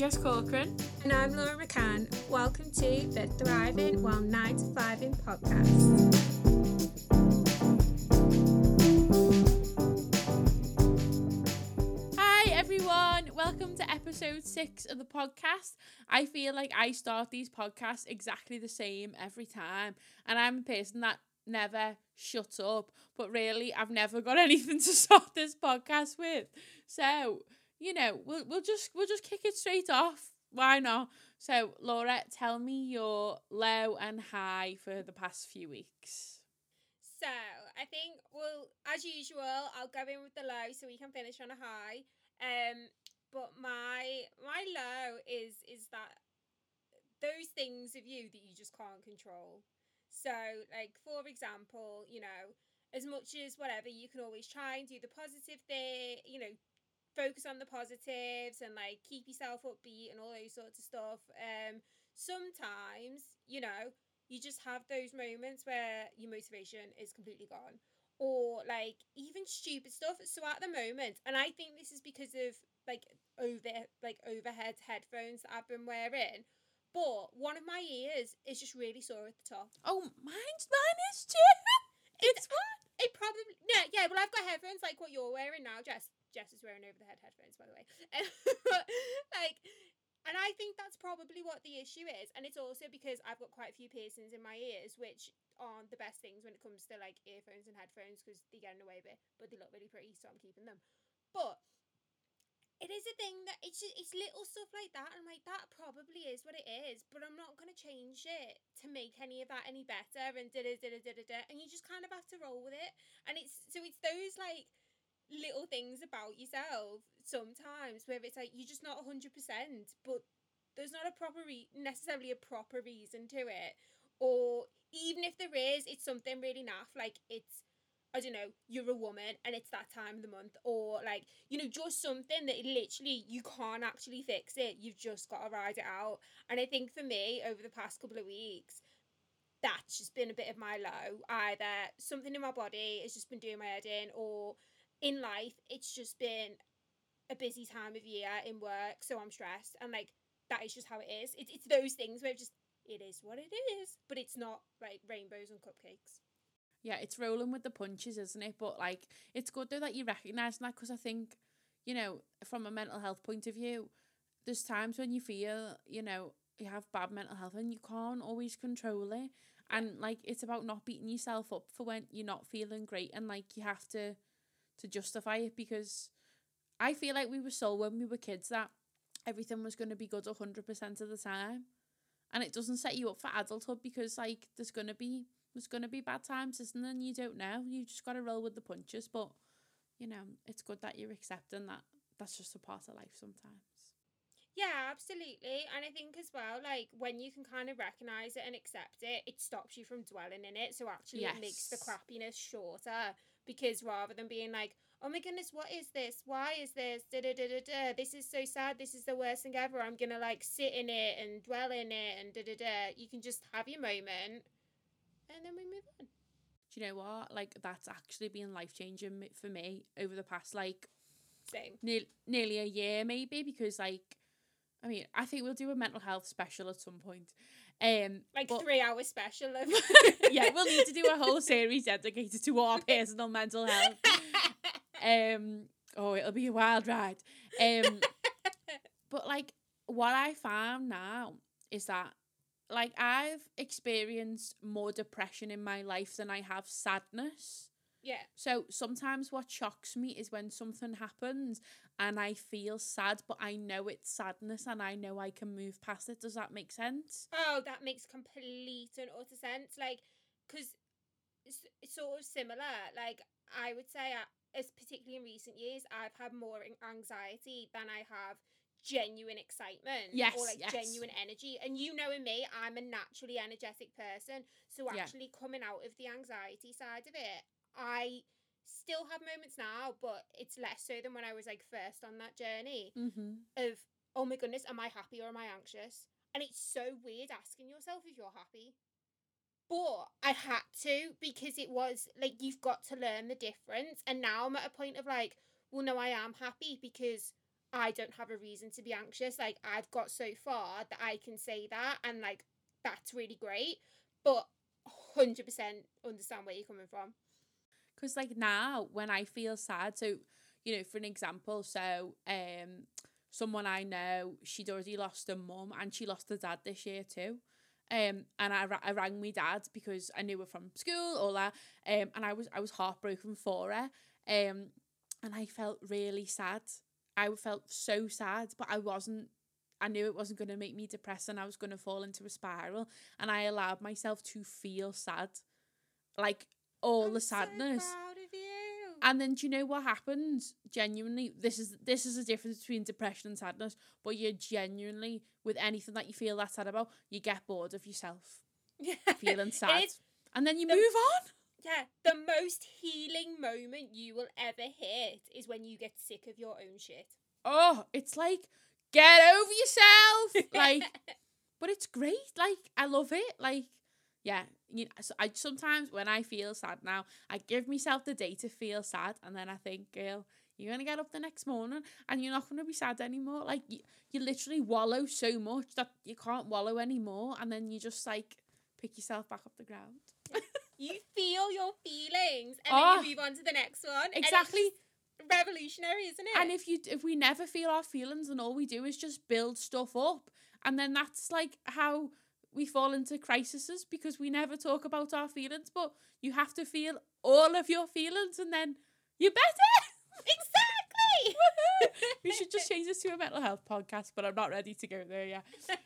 Jess Corcoran. And I'm Laura McCann. Welcome to the Thriving While 9 to 5 in podcast. Hi, everyone. Welcome to episode six of the podcast. I feel like I start these podcasts exactly the same every time. And I'm a person that never shuts up. But really, I've never got anything to start this podcast with. So, you know, we'll we'll just we'll just kick it straight off. Why not? So, Laura, tell me your low and high for the past few weeks. So, I think, well, as usual, I'll go in with the low so we can finish on a high. Um, but my my low is is that those things of you that you just can't control. So, like for example, you know, as much as whatever, you can always try and do the positive thing, you know, focus on the positives and like keep yourself upbeat and all those sorts of stuff. Um, sometimes, you know, you just have those moments where your motivation is completely gone. Or like even stupid stuff. So at the moment, and I think this is because of like over like overhead headphones that I've been wearing. But one of my ears is just really sore at the top. Oh, mine's mine is too. It's what? It probably yeah yeah. Well, I've got headphones like what you're wearing now, Jess. Jess is wearing over the head headphones, by the way. like, and I think that's probably what the issue is. And it's also because I've got quite a few piercings in my ears, which aren't the best things when it comes to like earphones and headphones because they get in the way a bit, but they look really pretty, so I'm keeping them. But it is a thing that it's just, it's little stuff like that. and like, that probably is what it is, but I'm not gonna change it to make any of that any better. And da da da da da da. And you just kind of have to roll with it. And it's so it's those like little things about yourself sometimes where it's like you're just not 100% but there's not a proper re- necessarily a proper reason to it or even if there is it's something really naff like it's I don't know, you're a woman and it's that time of the month, or like, you know, just something that literally you can't actually fix it. You've just got to ride it out. And I think for me, over the past couple of weeks, that's just been a bit of my low. Either something in my body has just been doing my head in, or in life, it's just been a busy time of year in work, so I'm stressed, and like that is just how it is. It's it's those things where just it is what it is, but it's not like rainbows and cupcakes. Yeah, it's rolling with the punches, isn't it? But like, it's good though that you recognise that because I think, you know, from a mental health point of view, there's times when you feel, you know, you have bad mental health and you can't always control it. And like, it's about not beating yourself up for when you're not feeling great and like you have to to justify it because I feel like we were sold when we were kids that everything was going to be good 100% of the time. And it doesn't set you up for adulthood because like there's going to be there's going to be bad times, isn't there? And you don't know. You just got to roll with the punches, but you know, it's good that you're accepting that that's just a part of life sometimes. Yeah, absolutely. And I think as well, like when you can kind of recognize it and accept it, it stops you from dwelling in it. So actually, yes. it makes the crappiness shorter because rather than being like, oh my goodness, what is this? Why is this? Da da da da da. This is so sad. This is the worst thing ever. I'm gonna like sit in it and dwell in it and da da da. You can just have your moment, and then we move on. Do you know what? Like that's actually been life changing for me over the past like same ne- nearly a year maybe because like I mean I think we'll do a mental health special at some point. Um, like but, three hour special of yeah, we'll need to do a whole series dedicated to our personal mental health. Um, oh, it'll be a wild ride. Um, but like what I found now is that like I've experienced more depression in my life than I have sadness. Yeah. So sometimes what shocks me is when something happens and I feel sad, but I know it's sadness and I know I can move past it. Does that make sense? Oh, that makes complete and utter sense. Like, because it's, it's sort of similar. Like, I would say, uh, as particularly in recent years, I've had more anxiety than I have genuine excitement yes, or like yes. genuine energy. And you know, in me, I'm a naturally energetic person. So actually yeah. coming out of the anxiety side of it, I still have moments now, but it's less so than when I was like first on that journey mm-hmm. of oh my goodness, am I happy or am I anxious? And it's so weird asking yourself if you're happy. But I had to because it was like you've got to learn the difference. And now I'm at a point of like, well, no, I am happy because I don't have a reason to be anxious. Like I've got so far that I can say that and like that's really great. But hundred percent understand where you're coming from. Because like now when I feel sad, so you know, for an example, so um someone I know, she'd already lost her mum and she lost her dad this year too. Um, and I, I rang my dad because I knew her from school, all that. Um, and I was I was heartbroken for her. Um, and I felt really sad. I felt so sad, but I wasn't. I knew it wasn't going to make me depressed, and I was going to fall into a spiral. And I allowed myself to feel sad, like all I'm the so sadness. you. And then do you know what happens? Genuinely, this is this is the difference between depression and sadness. But you're genuinely with anything that you feel that sad about, you get bored of yourself yeah. feeling sad, and then you the- move on. Yeah, the most healing moment you will ever hit is when you get sick of your own shit. Oh, it's like get over yourself, like. But it's great. Like I love it. Like yeah, you know, so I sometimes when I feel sad now, I give myself the day to feel sad, and then I think, girl, you're gonna get up the next morning and you're not gonna be sad anymore. Like you, you literally wallow so much that you can't wallow anymore, and then you just like pick yourself back up the ground. you feel your feelings and Oh. then you ah. move on to the next one. Exactly. revolutionary, isn't it? And if you if we never feel our feelings, and all we do is just build stuff up, and then that's like how we fall into crises because we never talk about our feelings. But you have to feel all of your feelings, and then you're better. exactly. we should just change this to a mental health podcast, but I'm not ready to go there yet.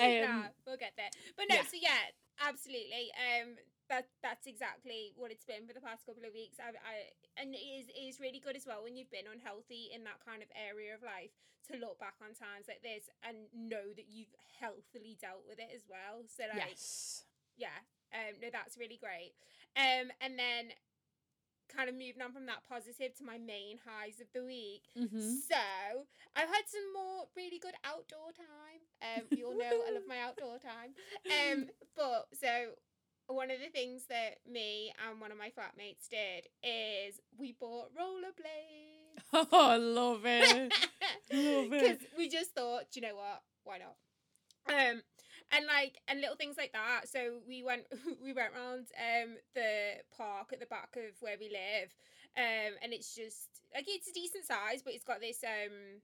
Um, nah, we'll get there. But no, yeah. so yeah, absolutely. Um, that that's exactly what it's been for the past couple of weeks. I, I and it is it is really good as well when you've been unhealthy in that kind of area of life to look back on times like this and know that you've healthily dealt with it as well. So like, Yes. yeah, um, no, that's really great. Um, and then kind of moving on from that positive to my main highs of the week. Mm-hmm. So I've had some more really good outdoor time. Um, you all know I love my outdoor time. Um, but so one of the things that me and one of my flatmates did is we bought rollerblades. Oh, I love it. Love it. Because we just thought, "Do you know what? Why not? Um, and like and little things like that. So we went we went round um the park at the back of where we live, um, and it's just like it's a decent size, but it's got this um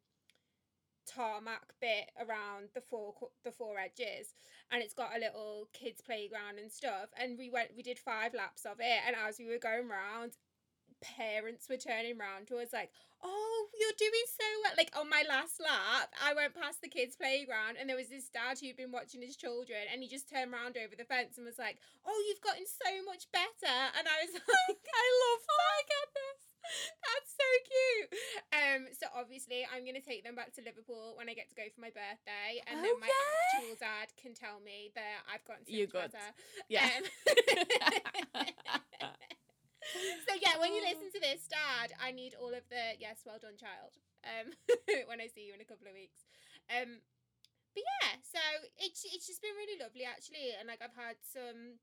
tarmac bit around the four the four edges and it's got a little kids playground and stuff and we went we did five laps of it and as we were going round parents were turning round to us like oh you're doing so well like on my last lap i went past the kids playground and there was this dad who'd been watching his children and he just turned round over the fence and was like oh you've gotten so much better and i was like i love oh my goodness that's so cute um so obviously i'm gonna take them back to liverpool when i get to go for my birthday and then Oh, my yeah. actual dad can tell me that i've gotten so much good. better Yeah. um, so yeah, when you listen to this, Dad, I need all of the yes, well done, child. Um, when I see you in a couple of weeks. Um, but yeah, so it's it's just been really lovely actually, and like I've had some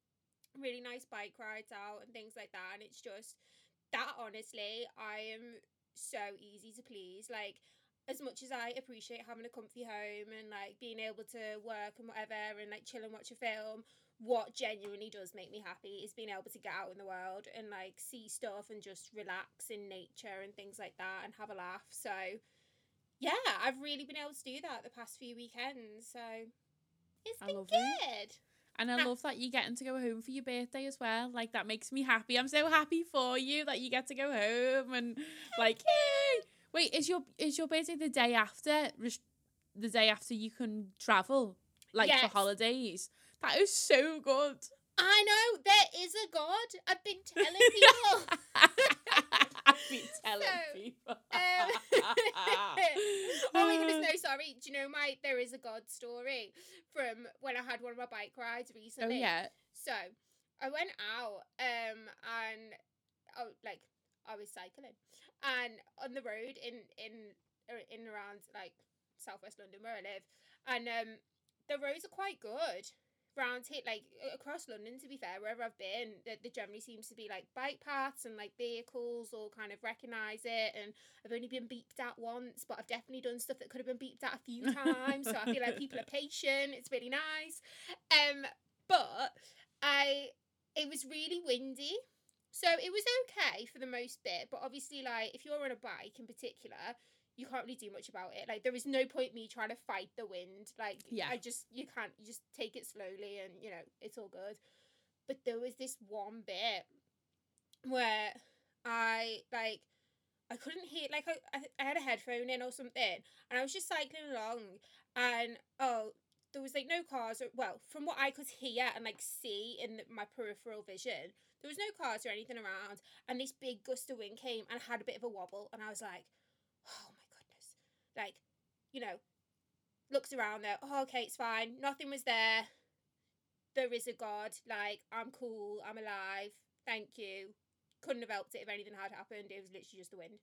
really nice bike rides out and things like that, and it's just that honestly, I am so easy to please. Like as much as I appreciate having a comfy home and like being able to work and whatever and like chill and watch a film, what genuinely does make me happy is being able to get out in the world and like see stuff and just relax in nature and things like that and have a laugh. So yeah, I've really been able to do that the past few weekends. So it's I been love it. And I love that you're getting to go home for your birthday as well. Like that makes me happy. I'm so happy for you that you get to go home and like yay. Wait, is your is your birthday the day after the day after you can travel like Yes. for holidays? That is so good. I know there is a God. I've been telling people. I've been telling So, people. Um, oh my goodness, no, sorry. Do you know my there is a God story from when I had one of my bike rides recently? Oh recently? yeah. So I went out um and oh like I was cycling and on the road in in uh, in around like southwest London where I live and um the roads are quite good round here, like across London, to be fair, wherever I've been, there, there generally seems to be like bike paths and like vehicles all kind of recognise it. And I've only been beeped at once, but I've definitely done stuff that could have been beeped at a few times. so I feel like people are patient. It's really nice. Um, but I, it was really windy. So it was okay for the most bit, but obviously, like if you're on a bike in particular, you can't really do much about it. Like there is no point me trying to fight the wind. Like Yeah. I just you can't you just take it slowly and you know it's all good. But there was this one bit where I like I couldn't hear like I, I I had a headphone in or something and I was just cycling along and oh there was like no cars or well from what I could hear and like see in my peripheral vision there was no cars or anything around and this big gust of wind came and had a bit of a wobble and I was like like you know looks around there oh okay it's fine. Nothing was there. There is a god. Like i'm cool. I'm alive. Thank you. Couldn't have helped it if anything had happened. It was literally just the wind.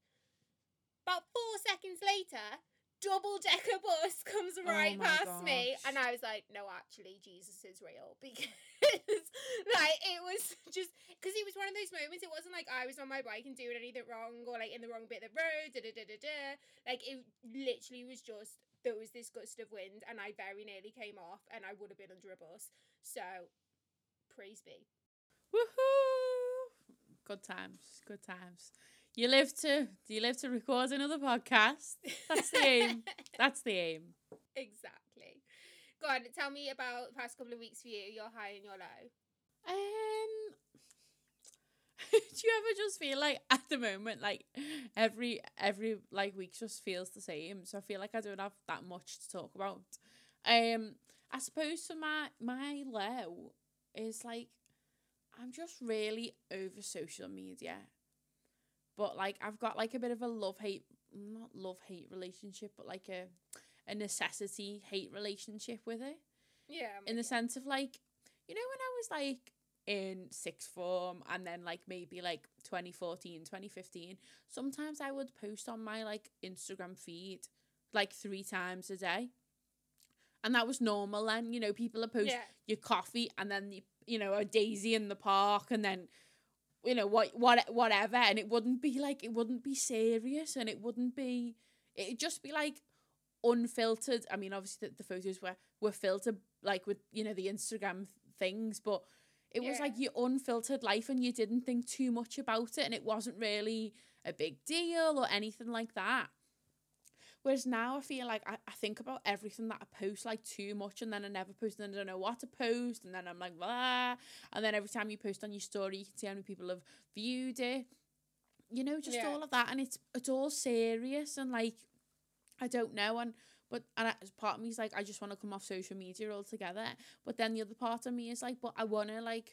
About four seconds later double decker bus comes oh right Oh past me and i was like no actually jesus is real because like it was just because it was one of those moments it wasn't like i was on my bike and doing anything wrong or like in the wrong bit of the road da, da, da, da, da. like it literally was just there was this gust of wind and i very nearly came off and i would have been under a bus so praise be Woohoo! Good times, good times. You live to do you live to record another podcast? That's the aim. That's the aim. exactly go on tell me about the past couple of weeks for you your high and your low Um do you ever just feel like at the moment like every every like week just feels the same so i feel like i don't have that much to talk about um i suppose for my my low is like i'm just really over social media but like i've got like a bit of a love hate not love hate relationship but like a a necessity hate relationship with it. Yeah I'm in the sense of like you know when i was like in sixth form and then like maybe like 2014 2015 sometimes i would post on my like instagram feed like three times a day. And that was normal then you know people are you. post yeah. your coffee and then the, you know a daisy in the park and then you know what what whatever and it wouldn't be like it wouldn't be serious and it wouldn't be it'd just be like unfiltered i mean obviously the, the photos were were filtered like with you know the instagram things but it was Yeah. like your unfiltered life and you didn't think too much about it and it wasn't really a big deal or anything like that Whereas now I feel like I, I think about everything that I post like too much and then I never post and then I don't know what to post and then I'm like blah and then every time you post on your story you can see how many people have viewed it. You know, just Yeah. all of that and it's it's all serious and like I don't know and but and I, part of me is like I just want to come off social media altogether. But then the other part of me is like, but I want to like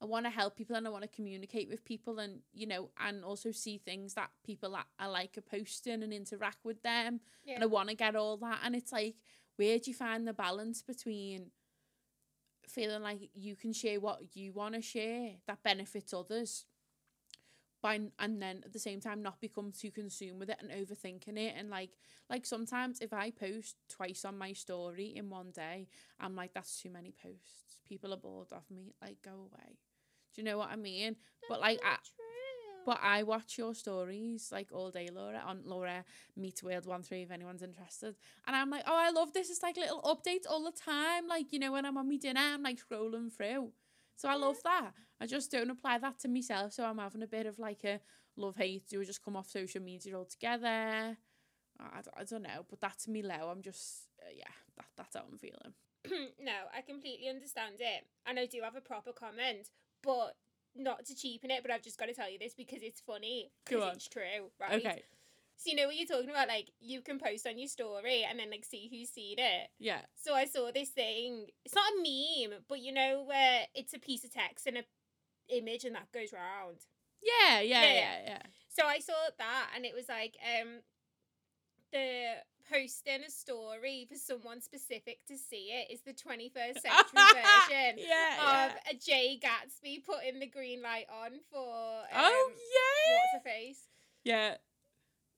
I want to help people and I want to communicate with people and you know and also see things that people I like are posting and interact with them. Yeah and I want to get all that. And it's like where do you find the balance between feeling like you can share what you want to share that benefits others by and then at the same time not become too consumed with it and overthinking it? And like like sometimes if I post twice on my story in one day I'm like that's too many posts. People are bored of me. Like go away do you know what I mean but like I, but I watch your stories like all day, Laura, on Laura Meet World One Three if anyone's interested. And I'm like, oh, I love this. It's like little updates all the time. Like you know, when I'm on my dinner, I'm like scrolling through. So I love that. I just don't apply that to myself. So I'm having a bit of like a love hate. Do I just come off social media altogether? I, I don't know, but that's me low. I'm just uh, yeah, that that's how I'm feeling. no, I completely understand it. And I do have a proper comment, but not to cheapen it, but I've just got to tell you this because it's funny. Because it's true, right? Okay, So, you know what you're talking about? Like, you can post on your story and then, like, see who's seen it. yeah, So, I saw this thing. It's not a meme, but you know, where it's a piece of text and a image and that goes round. yeah, yeah, Yeah, yeah, yeah. yeah. So I saw that and it was like um the posting a story for someone specific to see it is the 21st century version Yeah, of a Jay Gatsby putting the green light on for um, oh yeah. what's her face. Yeah.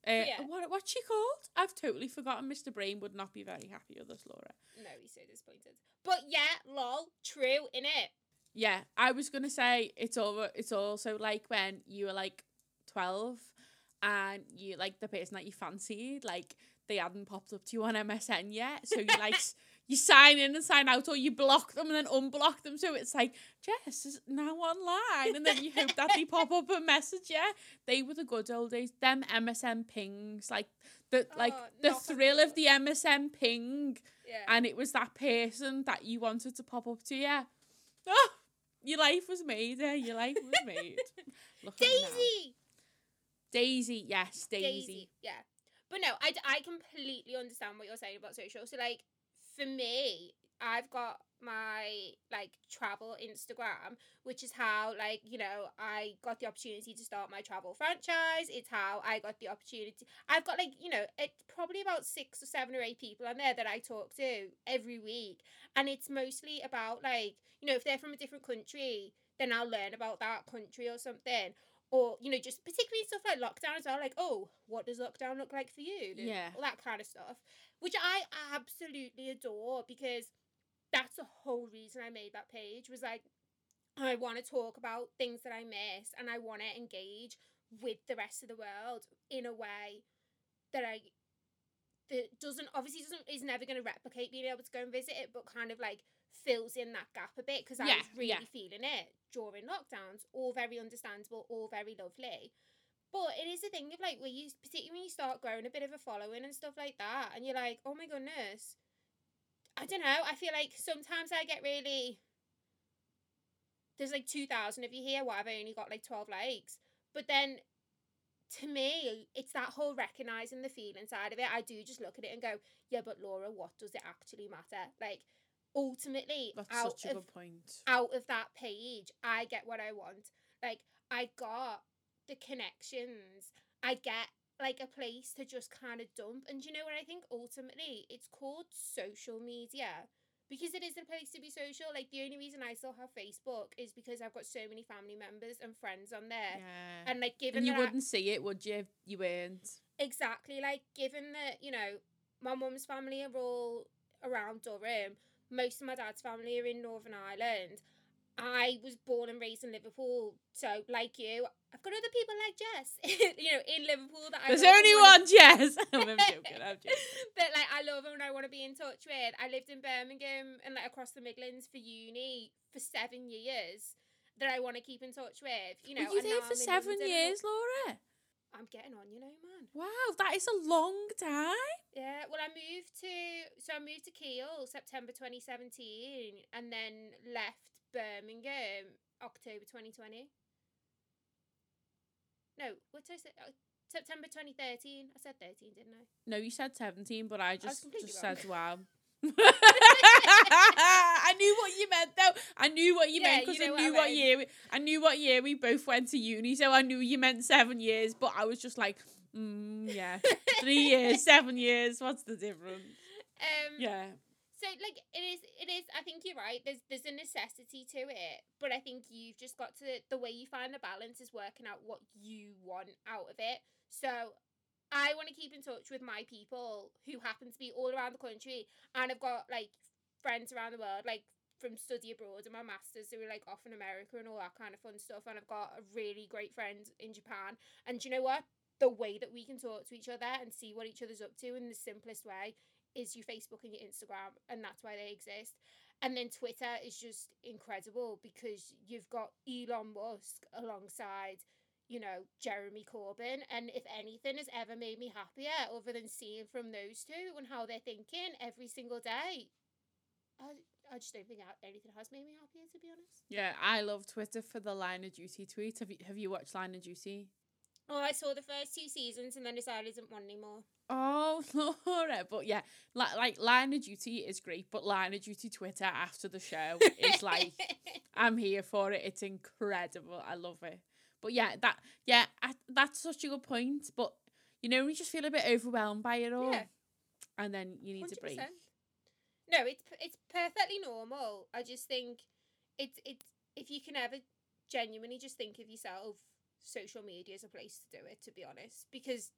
Uh, Yeah. What what's she called? I've totally forgotten. Mr. Brain would not be very happy with us, Laura. No, he's so disappointed. But yeah, lol, true, innit? Yeah, I was gonna say it's all. It's also like when you were like twelve, and you like the person that you fancied, like they hadn't popped up to you on MSN yet, so you like you sign in and sign out, or you block them and then unblock them. So it's like Jess is now online, and then you hope that they pop up a message Yeah, They were the good old days. Them MSN pings, like the like Oh, the thrill of the MSN ping Yeah. and it was that person that you wanted to pop up to Yeah. Oh, your life was made, eh? Your life was made. Look at me now. Daisy! Daisy, yes, Daisy. Daisy. Yeah. But no, I, I completely understand what you're saying about social. So, like, for me, I've got my, like, travel Instagram, which is how, like, you know, I got the opportunity to start my travel franchise. It's how I got the opportunity. I've got, like, you know, it's probably about six or seven or eight people on there that I talk to every week. And it's mostly about, like, you know, if they're from a different country, then I'll learn about that country or something or you know just particularly stuff like lockdown as well like oh what does lockdown look like for you And Yeah. all that kind of stuff which i absolutely adore because that's the whole reason i made that page was like i want to talk about things that i miss and i want to engage with the rest of the world in a way that i that doesn't obviously doesn't is never going to replicate being able to go and visit it but kind of like fills in that gap a bit because I Yeah, was really yeah. feeling it during lockdowns. All very understandable, all very lovely. But it is a thing of like where you particularly when you start growing a bit of a following and stuff like that, and you're like, oh my goodness. I don't know. I feel like sometimes I get really. There's like two thousand of you here. Why have I've only got like twelve likes, but then to me, it's that whole recognizing the feeling side of it. I do just look at it and go, yeah, but Laura, what does it actually matter? Like, ultimately, That's out such a of good point. out of that page, I get what I want. Like I got the connections. I get like a place to just kind of dump. And you know what I think? Ultimately, it's called social media because it is a place to be social. Like the only reason I still have Facebook is because I've got so many family members and friends on there. Yeah. And like given And you wouldn't see it, would you? You weren't. Exactly. Like, given that, you know, my mum's family are all around Durham, most of my dad's family are in Northern Ireland. I was born and raised in Liverpool. So, like you, I've got other people like Jess, you know, in Liverpool that I There's only one Jess. I'm joking. I'm joking. that like I love and I want to be in touch with. I lived in Birmingham and like across the Midlands for uni for seven years that I want to keep in touch with. You know, Were you there for seven years, Laura? I'm getting on, you know, man. Wow, that is a long time. Yeah, well, I moved to so I moved to Keele September 2017, and then left Birmingham October 2020. No, what did I say? Uh, September 2013. I said 13, didn't I? No, you said 17, but I just, completely just wrong. said wow. I knew what you meant though. I knew what you Yeah, meant you because know I what knew I what year we, I knew what year we both went to uni, so I knew you meant seven years. But I was just like, mm, yeah, three years, seven years. What's the difference? Um, Yeah, So like it is, it is. I think you're right. There's there's a necessity to it, but I think you've just got to the way you find the balance is working out what you want out of it. So I want to keep in touch with my people who happen to be all around the country, and I've got like friends around the world, like from study abroad and my masters who are like off in America and all that kind of fun stuff. And I've got a really great friend in Japan. And you know what? The way that we can talk to each other and see what each other's up to in the simplest way is your Facebook and your Instagram, and that's why they exist. And then Twitter is just incredible because you've got Elon Musk alongside, you know, Jeremy Corbyn. And if anything has ever made me happier, other than seeing from those two and how they're thinking every single day, I, I just don't think anything has made me happier, to be honest. yeah. I love Twitter for the Line of Duty tweet. Have you Have you watched Line of Duty? Oh, I saw the first two seasons and then decided I didn't want any more. Oh, Laura. But yeah, like, like Line of Duty is great, but Line of Duty Twitter after the show is like, I'm here for it. It's incredible. I love it. But yeah, that yeah, I, that's such a good point. But you know, you just feel a bit overwhelmed by it all, Yeah. and then you need to breathe. 100%. No, it's it's perfectly normal. I just think it's it's if you can ever genuinely just think of yourself, social media is a place to do it. To be honest, because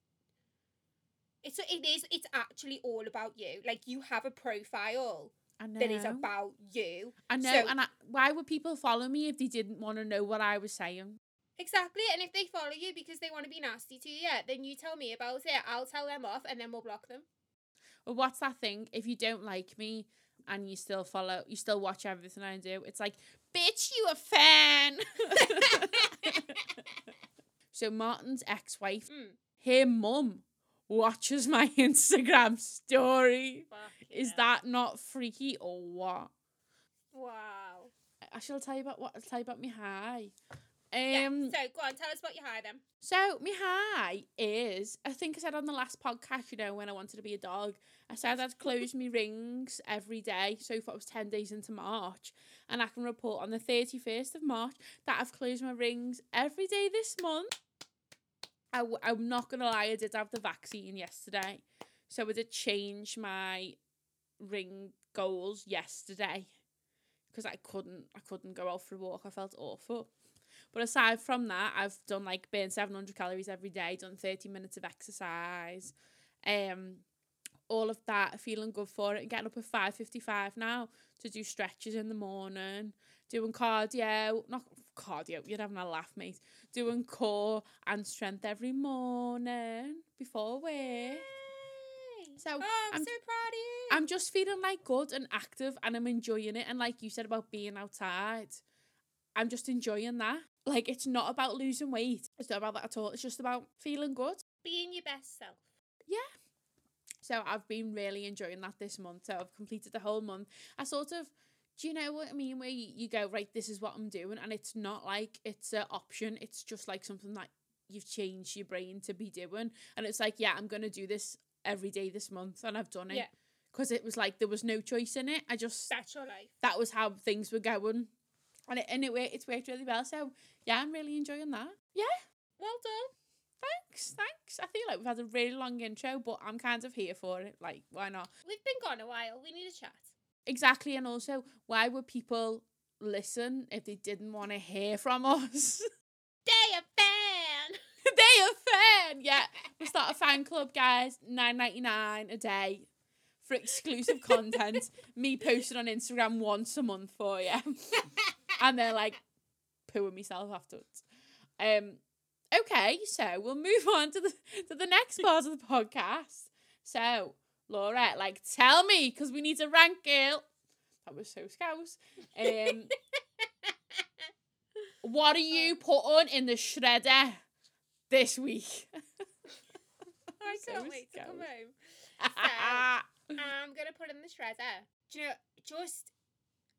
It's it is it's actually all about you. Like you have a profile that is about you. I know. so- and I, why would people follow me if they didn't want to know what I was saying? Exactly. And if they follow you because they want to be nasty to you, yeah, then you tell me about it. I'll tell them off and then we'll block them. What's that thing? If you don't like me and you still follow, you still watch everything I do, it's like, bitch, you a fan. so Martin's ex-wife, Mm. her mum, watches my Instagram story. Fucking Is hell. that not freaky or what? Wow. I shall tell you about what I'll tell you about me high. Yeah. Um So go on, tell us about your high then. So my high is I think I said on the last podcast, you know, when I wanted to be a dog, I said I'd close my rings every day. So far it was ten days into March. And I can report on the thirty first of March that I've closed my rings every day this month. I w- I'm not gonna lie, I did have the vaccine yesterday. So I did change my ring goals yesterday. Because I couldn't I couldn't go out for a walk. I felt awful. But aside from that, I've done like burn 700 calories every day, done 30 minutes of exercise. Um all of that, feeling good for it, and getting up at 5.55 now to do stretches in the morning, doing cardio, not cardio, you're having a laugh, mate, doing core and strength every morning before work. So oh, I'm, I'm- so proud of you. I'm just feeling like good and active and I'm enjoying it. And like you said about being outside, I'm just enjoying that. Like it's not about losing weight. It's not about that at all. It's just about feeling good. being your best self. Yeah. So I've been really enjoying that this month. So I've completed the whole month. I sort of, do you know what I mean? Where you, you go, right, this is what I'm doing. And it's not like it's an option. It's just like something that you've changed your brain to be doing. And it's like, yeah, I'm going to do this every day this month. And I've done it. Yeah. Because it was like there was no choice in it. I just That's your life. that was how things were going. And it, and it, it's worked really well. So, yeah, I'm really enjoying that. Yeah, Well done. thanks, thanks. I feel like we've had a really long intro, but I'm kind of here for it. Like, why not? We've been gone a while. We need a chat. Exactly. And also, why would people listen if they didn't want to hear from us? Day a fan. they a fan. Yeah, we'll start a fan club, guys. Nine ninety nine a day for exclusive content. Me posting on Instagram once a month for you. And then like pooing myself afterwards. Um, okay, so we'll move on to the to the next part of the podcast. So, Laura, like, tell me because we need to rank it. That was so scouse. Um, what are you putting in the shredder this week? I So can't wait to come home. I'm gonna put in the shredder. Do you know, just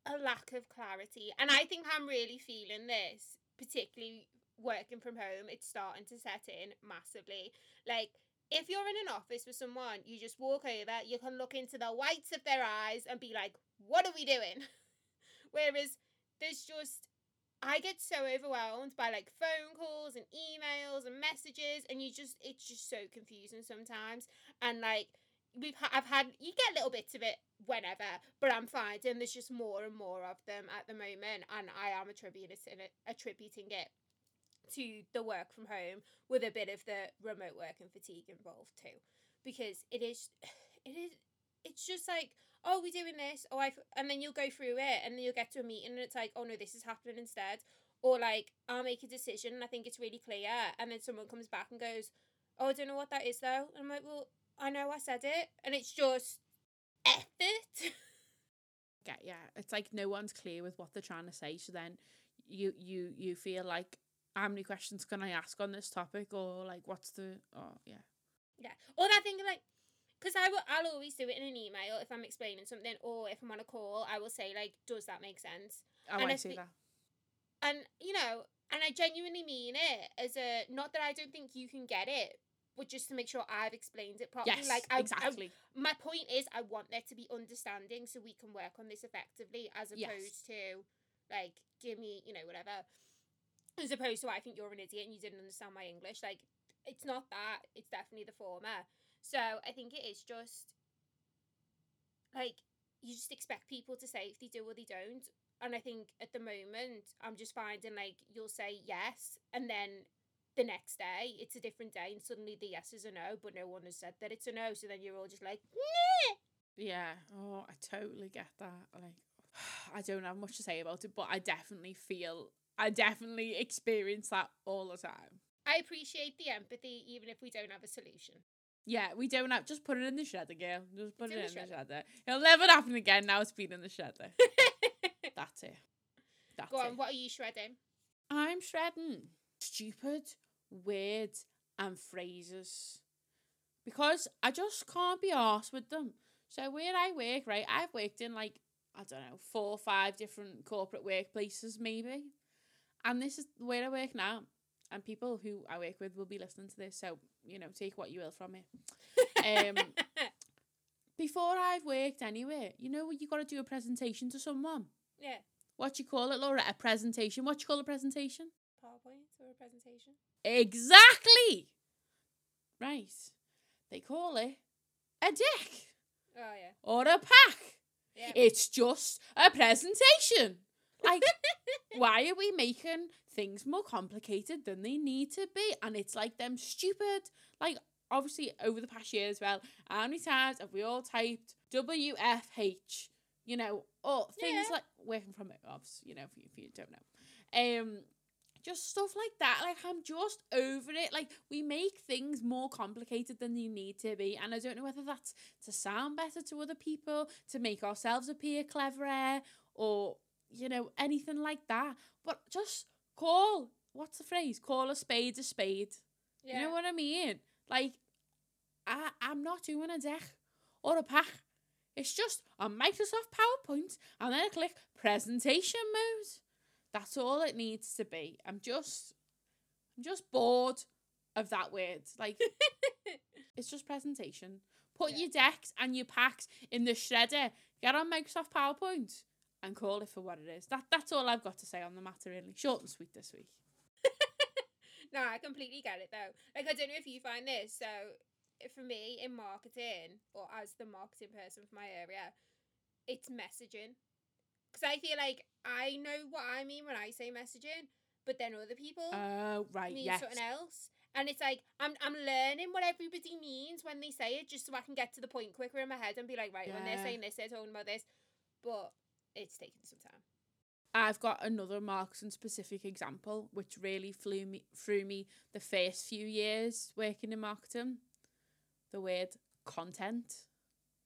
a lack of clarity, and I think I'm really feeling this, particularly working from home. It's starting to set in massively. Like if you're in an office with someone, you just walk over, you can look into the whites of their eyes and be like, "What are we doing?" Whereas there's just I get so overwhelmed by like phone calls and emails and messages, and you just it's just so confusing sometimes. And like we've I've had you get little bits of it whenever, but I'm finding there's just more and more of them at the moment, and I am attributing it attributing it to the work from home with a bit of the remote working fatigue involved too, because it is it is it's just like oh we're doing this oh I and then you'll go through it and then you'll get to a meeting and it's like oh no this is happening instead or like I'll make a decision and I think it's really clear and then someone comes back and goes oh I don't know what that is though and I'm like well I know I said it and it's just F it yeah it's like no one's clear with what they're trying to say so then you you you feel like how many questions can i ask on this topic or like what's the oh yeah Yeah. Or that thing like, because I will, I'll always do it in an email if I'm explaining something, or if I'm on a call, I will say like, "Does that make sense?" oh And i I see that And you know, and I genuinely mean it as a not that I don't think you can get it, but just to make sure I've explained it properly. yes like I, I- exactly my point is, I want there to be understanding so we can work on this effectively, as Yes. opposed to like, give me, you know, whatever. As opposed to I think you're an idiot and you didn't understand my English. Like, it's not that. It's definitely the former. So I think it is just like you just expect people to say if they do or they don't. And I think at the moment I'm just finding like you'll say yes and then the next day it's a different day and suddenly the yes is a no, but no one has said that it's a no. So then you're all just like, nah. Yeah. Oh, I totally get that. Like, I don't have much to say about it, but I definitely feel, I definitely experience that all the time. I appreciate the empathy, even if we don't have a solution. Yeah, we don't have. Just put it in the shredder, girl. Just put It's it in in the the shredder. It'll never happen again. Now it's been in the shredder. That's it. That's Go it. on, what are you shredding? I'm shredding stupid words and phrases because I just can't be arsed with them. So where I work, right, I've worked in like I don't know four or five different corporate workplaces maybe, and this is where I work now. And people who I work with will be listening to this, so you know, take what you will from it. Um, Before I've worked anywhere, you know, when you got to do a presentation to someone. yeah, What you call it, Laura? A presentation. What you call a presentation? Or a presentation. Exactly. Right. They call it a deck Oh yeah, or a pack. yeah. It's just a presentation. Like, why are we making things more complicated than they need to be? And it's like them stupid. Like, obviously, over the past year as well, how many times have we all typed WFH? You know, or things Yeah. like working from it, obviously, you know, if you, if you don't know. Um, just stuff like that. Like, I'm just over it. Like, we make things more complicated than they need to be. And I don't know whether that's to sound better to other people, to make ourselves appear cleverer, or, you know, anything like that. But just call, what's the phrase? Call a spade a spade. yeah. You know what I mean? Like, I, I'm not doing a deck or a pack. It's just a Microsoft PowerPoint and then I click presentation mode. That's all it needs to be. I'm just, I'm just bored of that word. Like, it's just presentation. Put Yeah. your decks and your packs in the shredder. Get on Microsoft PowerPoint and call it for what it is. That that's all I've got to say on the matter. Really short and sweet this week. No, I completely get it though. Like I don't know if you find this. So eh, for me in marketing or as the marketing person for my area, it's messaging. Because I feel like I know what I mean when I say messaging, but then other people Oh right, mean yes. something else. And it's like I'm I'm learning what everybody means when they say it just so I can get to the point quicker in my head and be like, right, when they're saying this, they're talking about this. But it's taking some time. I've got another marketing specific example which really flew me through me the first few years working in marketing. The word content.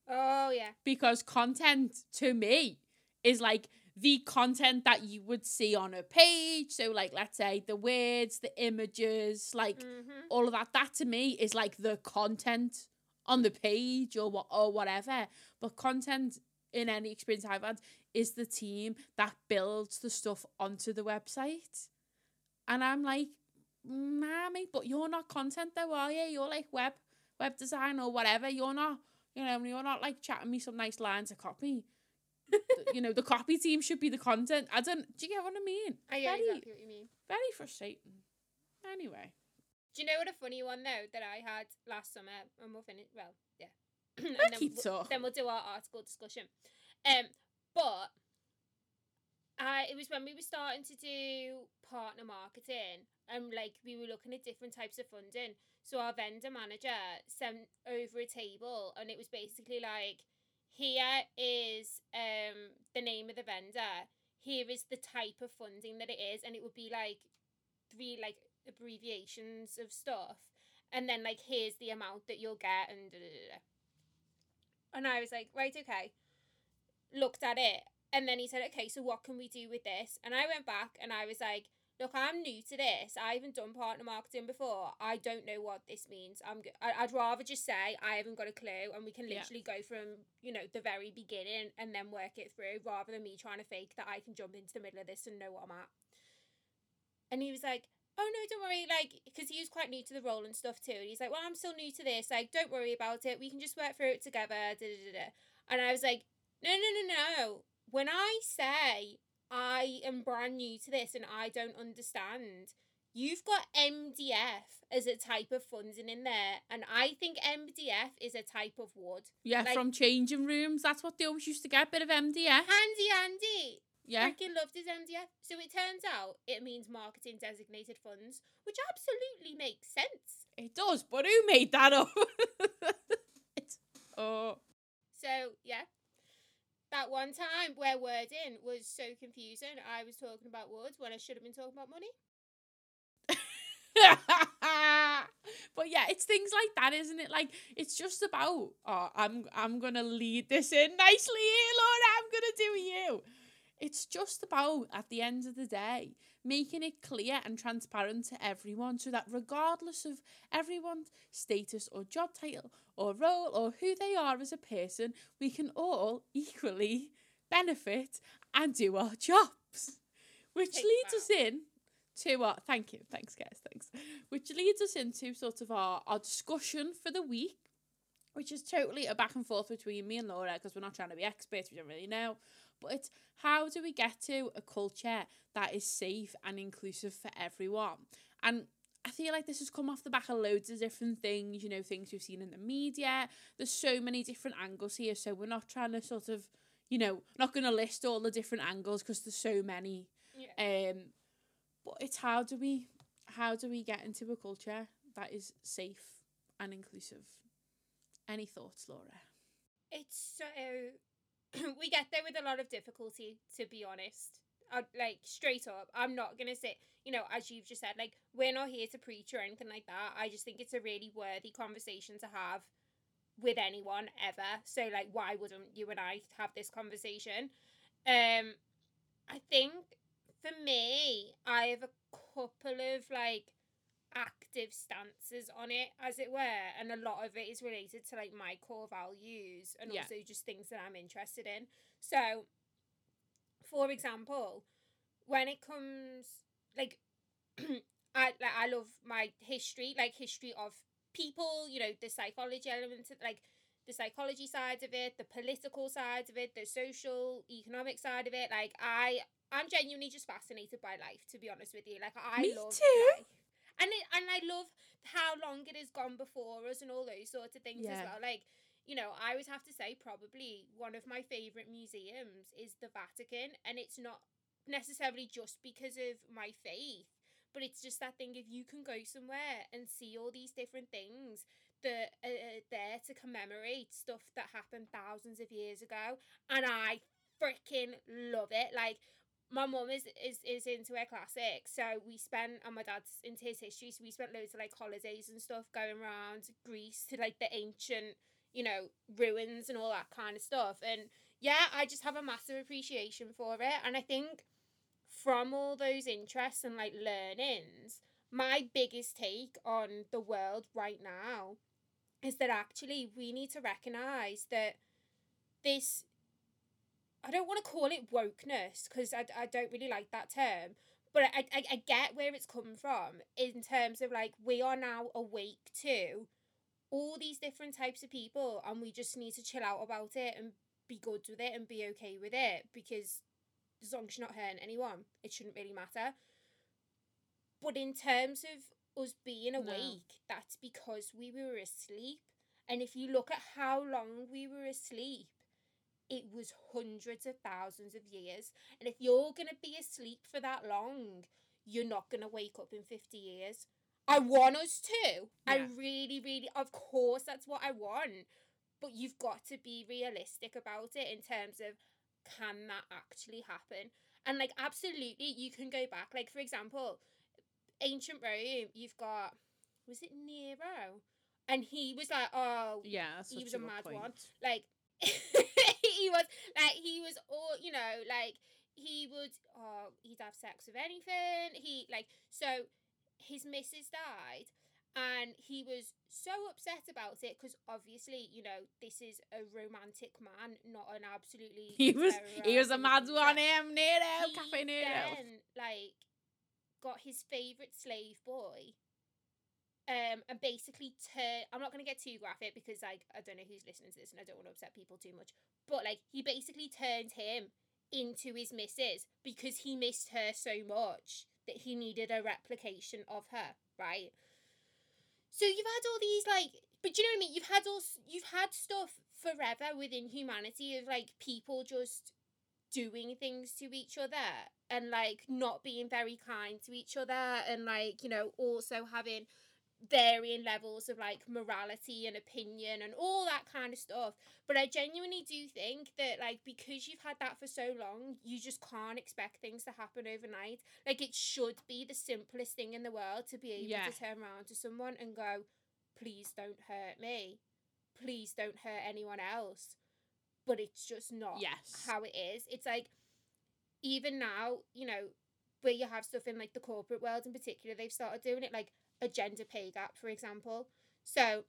Oh yeah. Because content to me is like the content that you would see on a page. So like let's say the words, the images, like Mm-hmm. all of that. That to me is like the content on the page or what or whatever. But content in any experience I've had is the team that builds the stuff onto the website. And I'm like, nah, mate, but you're not content though, are you? You're like web web design or whatever. You're not, you know, you're not like chatting me some nice lines of copy. You know, the copy team should be the content. I don't do you get what I mean? I get Very- exactly what you mean. Very frustrating. Anyway. Do you know what a funny one though that I had last summer and we'll finish well, yeah. and then keep we'll, talking. then we'll do our article discussion. Um but I it was when we were starting to do partner marketing and like we were looking at different types of funding. So our vendor manager sent over a table and it was basically like here is um the name of the vendor. Here is the type of funding that it is and it would be like three like abbreviations of stuff. And then like here's the amount that you'll get and da, da, da, and I was like right okay. Looked at it and then he said okay so what can we do with this? And I went back and I was like look I'm new to this I haven't done partner marketing before I don't know what this means I'm g- I- I'd rather just say I haven't got a clue and we can Yeah. literally go from you know the very beginning and then work it through rather than me trying to fake that I can jump into the middle of this and know what I'm at and he was like, "Oh no, don't worry." Like, because he was quite new to the role and stuff too. And he's like, "Well, I'm still new to this. Like, don't worry about it. We can just work through it together." Da, da, da, da. And I was like, "No, no, no, no. When I say I am brand new to this and I don't understand, you've got MDF as a type of funding in there, and I think MDF is a type of wood. Yeah, Like- from changing rooms. That's what they always used to get. a bit of MDF. Handy Andy." Yeah. Freaking loved his MDF. So it turns out it means marketing designated funds, which absolutely makes sense. It does, but who made that up? oh. So yeah. That one time where wording was so confusing, I was talking about words when I should have been talking about money. but yeah, it's things like that, isn't it? Like it's just about oh, I'm I'm gonna lead this in nicely here, Laura. I'm gonna do you. It's just about at the end of the day making it clear and transparent to everyone so that regardless of everyone's status or job title or role or who they are as a person, we can all equally benefit and do our jobs. Which Take leads us in to our thank you, thanks guys, thanks. Which leads us into sort of our, our discussion for the week, which is totally a back and forth between me and Laura because we're not trying to be experts, we don't really know. But it's how do we get to a culture that is safe and inclusive for everyone? And I feel like this has come off the back of loads of different things, you know, things we've seen in the media. There's so many different angles here, so we're not trying to sort of, you know, not going to list all the different angles because there's so many. Yeah. Um, but it's how do we how do we get into a culture that is safe and inclusive? Any thoughts, Laura? It's so we get there with a lot of difficulty, to be honest. I, like straight up, I'm not gonna say, you know, as you've just said, like we're not here to preach or anything like that. I just think it's a really worthy conversation to have with anyone ever. So like, why wouldn't you and I have this conversation? Um, I think for me, I have a couple of like active stances on it, as it were, and a lot of it is related to like my core values and Yeah. also just things that I'm interested in. So, for example, when it comes like, I like I love my history, like history of people, you know, the psychology elements, of, like the psychology side of it, the political side of it, the social, economic side of it. Like I, I'm genuinely just fascinated by life, to be honest with you. Like I Me love too. life. And it, and I love how long it has gone before us and all those sorts of things as well. Like, you know, I would have to say probably one of my favourite museums is the Vatican, and it's not necessarily just because of my faith, but it's just that thing if you can go somewhere and see all these different things that are are there to commemorate stuff that happened thousands of years ago, and I freaking love it. Like, my mum is, is is into her classics, so we spent and my dad's into his history, so we spent loads of like holidays and stuff going around Greece to like the ancient, you know, ruins and all that kind of stuff. And yeah, I just have a massive appreciation for it. And I think from all those interests and like learnings, my biggest take on the world right now is that actually we need to recognize that this I don't want to call it wokeness because I, I don't really like that term, but I, I, I get where it's come from in terms of like we are now awake to all these different types of people and we just need to chill out about it and be good with it and be okay with it because as long as you're not hurting anyone, it shouldn't really matter. But in terms of us being No. awake, that's because we were asleep. And if you look at how long we were asleep, it was hundreds of thousands of years. And if you're going to be asleep for that long, you're not going to wake up in 50 years. I want us to. I really, really, of course, that's what I want. But you've got to be realistic about it in terms of can that actually happen? And like, absolutely, you can go back. Like, for example, ancient Rome, you've got, was it Nero? And he was like, oh, Yeah, He was a a mad point. one. like he was like he was all you know like he would oh he'd have sex with anything. He like so his missus died and he was so upset about it because obviously you know this is a romantic man not an absolutely He was he was a mad one, him Nero, Caffè Nero. then like got his favorite slave boy um and basically turn I'm not gonna get too graphic because like I don't know who's listening to this and I don't want to upset people too much but like he basically turned him into his missus because he missed her so much that he needed a replication of her right? So you've had all these like but you know what I mean? You've had all you've had stuff forever within humanity of like people just doing things to each other and like not being very kind to each other and like you know also having varying levels of like morality and opinion and all that kind of stuff but i genuinely do think that like because you've had that for so long you just can't expect things to happen overnight like it should be the simplest thing in the world to be able Yeah. to turn around to someone and go please don't hurt me please don't hurt anyone else but it's just not Yes. how it is it's like even now you know where you have stuff in like the corporate world in particular they've started doing it like a gender pay gap for example. So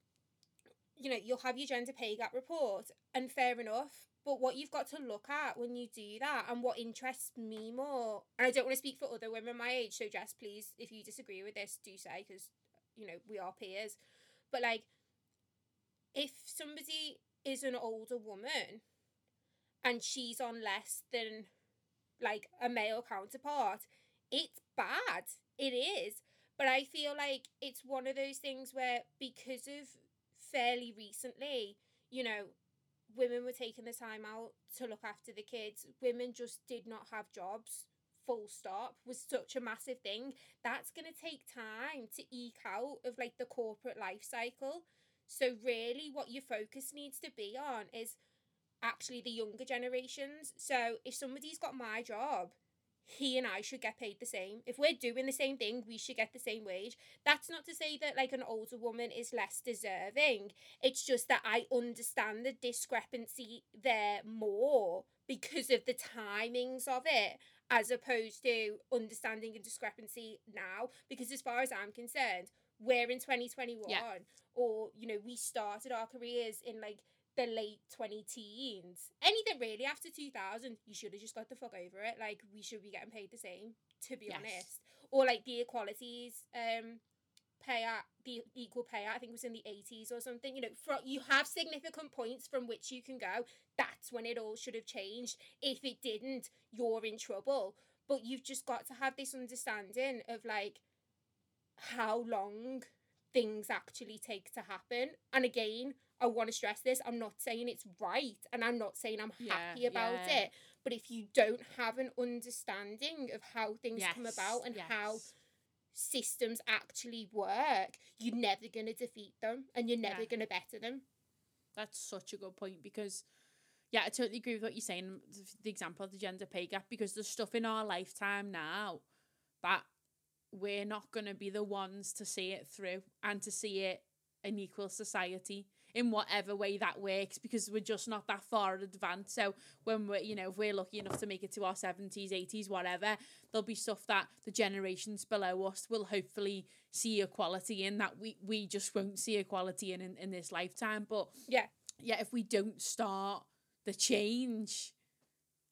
you know you'll have your gender pay gap report and fair enough but what you've got to look at when you do that and what interests me more and i don't want to speak for other women my age so jess please if you disagree with this do say because you know we are peers. But like if somebody is an older woman and she's on less than like a male counterpart it's bad. It is but i feel like it's one of those things where because of fairly recently you know women were taking the time out to look after the kids. Women just did not have jobs full stop was such a massive thing. That's going to take time to eke out of like the corporate life cycle. So really what your focus needs to be on is actually the younger generations. So if somebody's got my job, he and I should get paid the same. If we're doing the same thing, we should get the same wage. That's not to say that like an older woman is less deserving. It's just that I understand the discrepancy there more because of the timings of it as opposed to understanding a discrepancy now because as far as I'm concerned, we're in 2021 Yeah. or you know, we started our careers in like the late 20 teens. Anything really after 2000, you should have just got the fuck over it. Like, we should be getting paid the same, to be Yes. honest. Or like the equalities um, pay at the equal pay out, I think it was in the 80s or something. You know, for, you have significant points from which you can go. That's when it all should have changed. If it didn't, you're in trouble. But you've just got to have this understanding of like how long things actually take to happen. And again, I want to stress this I'm not saying it's right and I'm not saying I'm Yeah, happy about yeah. it. But if you don't have an understanding of how things come about and how systems actually work, you're never going to defeat them and you're never Yeah. going to better them. That's such a good point because, yeah, I totally agree with what you're saying. Um, th- The example of the gender pay gap because there's stuff in our lifetime now that we're not going to be the ones to see it through and to see it an equal society in whatever way that works because we're just not that far advanced. So when we're, you know, if we're lucky enough to make it to our 70s, 80s, whatever, there'll be stuff that the generations below us will hopefully see equality in that we, we just won't see equality in, in, in this lifetime. But Yeah. yeah, if we don't start the change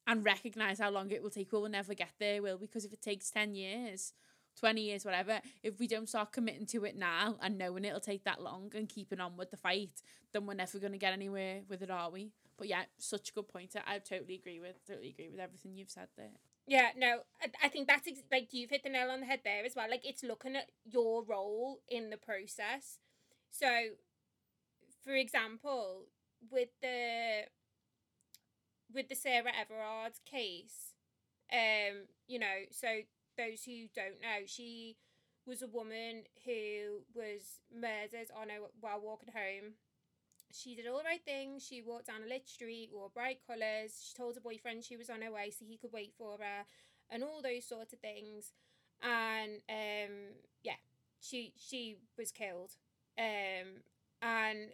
and recognize how long it will take, we'll never get there, will we? Because if it takes 10 years, 20 years, whatever, if we don't start committing to it now and knowing it'll take that long and keeping on with the fight, then we're never going to get anywhere with it, are we? But yeah, such a good point. I totally agree with, totally agree with everything you've said there. Yeah, no, I, I think that's ex- like you've hit the nail on the head there as well. Like it's looking at your role in the process. So, for example, with the with the Sarah Everard case, um, you know, so those who don't know, she was a woman who was murdered on a while walking home. She did all the right things. She walked down a lit street, wore bright colours. She told her boyfriend she was on her way so he could wait for her, and all those sort of things. And um, yeah, she she was killed. Um, and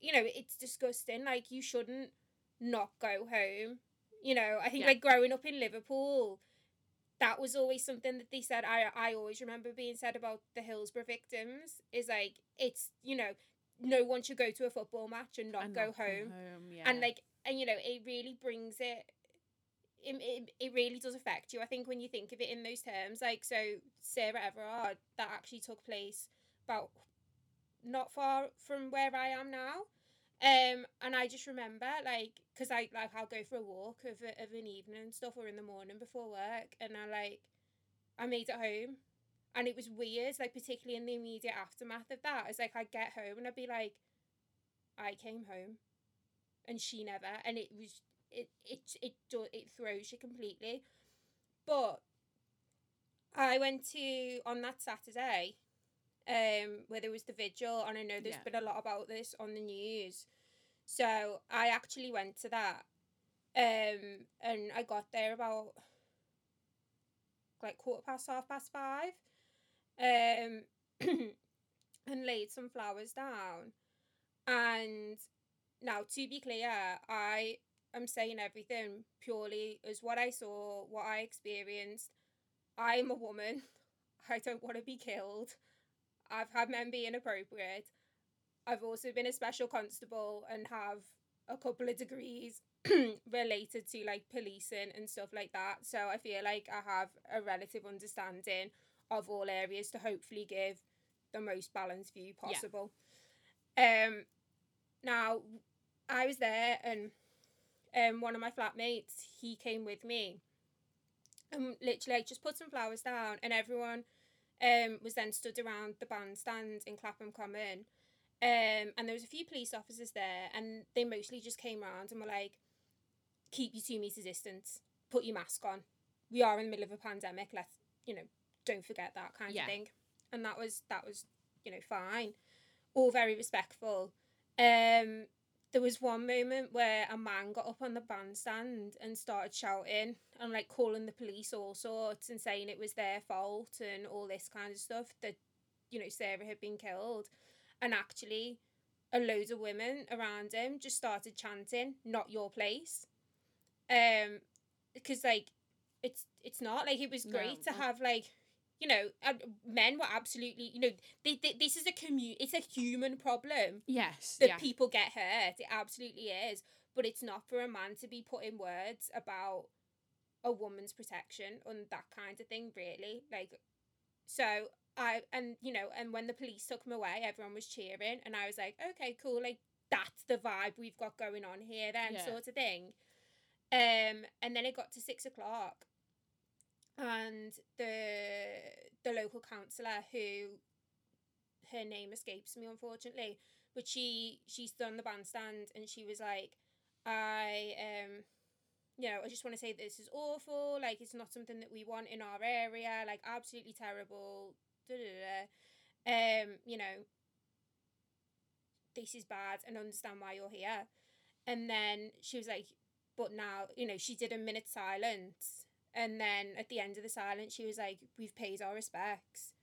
you know it's disgusting. Like you shouldn't not go home. You know, I think Yeah. like growing up in Liverpool, that was always something that they said. I I always remember being said about the Hillsborough victims is like it's you know no one should go to a football match and not And go not come home yeah. and like and you know it really brings it it, it, it really does affect you i think when you think of it in those terms like so sarah everard that actually took place about not far from where i am now um and i just remember like because i like i'll go for a walk of, of an evening and stuff or in the morning before work and i like i made it home and it was weird like particularly in the immediate aftermath of that it's like i'd get home and i'd be like i came home and she never and it was it it it do, it throws you completely. But I went to on that Saturday, um, where there was the vigil, and I know there's Yeah. been a lot about this on the news. So I actually went to that, um, and I got there about like quarter past half past five, um, and laid some flowers down. And now, to be clear, I am saying everything purely as what I saw, what I experienced. I'm a woman. I don't want to be killed. I've had men be inappropriate. I've also been a special constable and have a couple of degrees related to like policing and stuff like that. So I feel like I have a relative understanding of all areas to hopefully give the most balanced view Yeah. possible. Um now I was there and um one of my flatmates, he came with me. And literally I just put some flowers down and everyone um was then stood around the bandstand in Clapham Common. Um and there was a few police officers there and they mostly just came around and were like, Keep your two meters distance, put your mask on. We are in the middle of a pandemic, let's you know, don't forget that kind Yeah. of thing. And that was that was, you know, fine. All very respectful. Um there was one moment where a man got up on the bandstand and started shouting and like calling the police all sorts and saying it was their fault and all this kind of stuff that you know Sarah had been killed and actually a load of women around him just started chanting not your place um because like it's it's not like it was No, great to well- have like you know uh, men were absolutely you know they, they, this is a commu it's a human problem Yes. that yeah. people get hurt. It absolutely is. But it's not for a man to be putting words about a woman's protection and that kind of thing, really. Like, so I, and you know, and when the police took him away, everyone was cheering, and I was like, okay, cool. Like, that's the vibe we've got going on here, then, Yeah. sort of thing. Um, and then it got to six o'clock, and the the local councillor who her name escapes me unfortunately but she she stood on the bandstand and she was like i um you know i just want to say this is awful like it's not something that we want in our area like absolutely terrible da, da, da, um you know this is bad and understand why you're here. And then she was like but now you know she did a minute silence. And then at the end of the silence she was like we've paid our respects.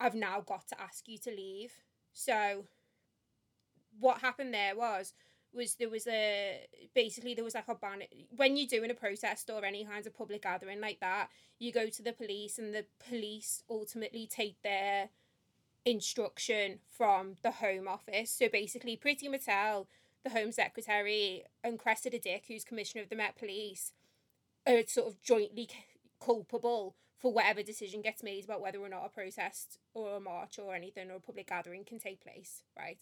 I've now got to ask you to leave. So what happened there was was there was a basically there was like a ban when you're doing a protest or any kind of public gathering like that, you go to the police and the police ultimately take their instruction from the Home Office. So basically Priti Patel, the Home Secretary, and Cressida Dick, who's Commissioner of the Met Police, are sort of jointly culpable for whatever decision gets made about whether or not a protest or a march or anything or a public gathering can take place, right?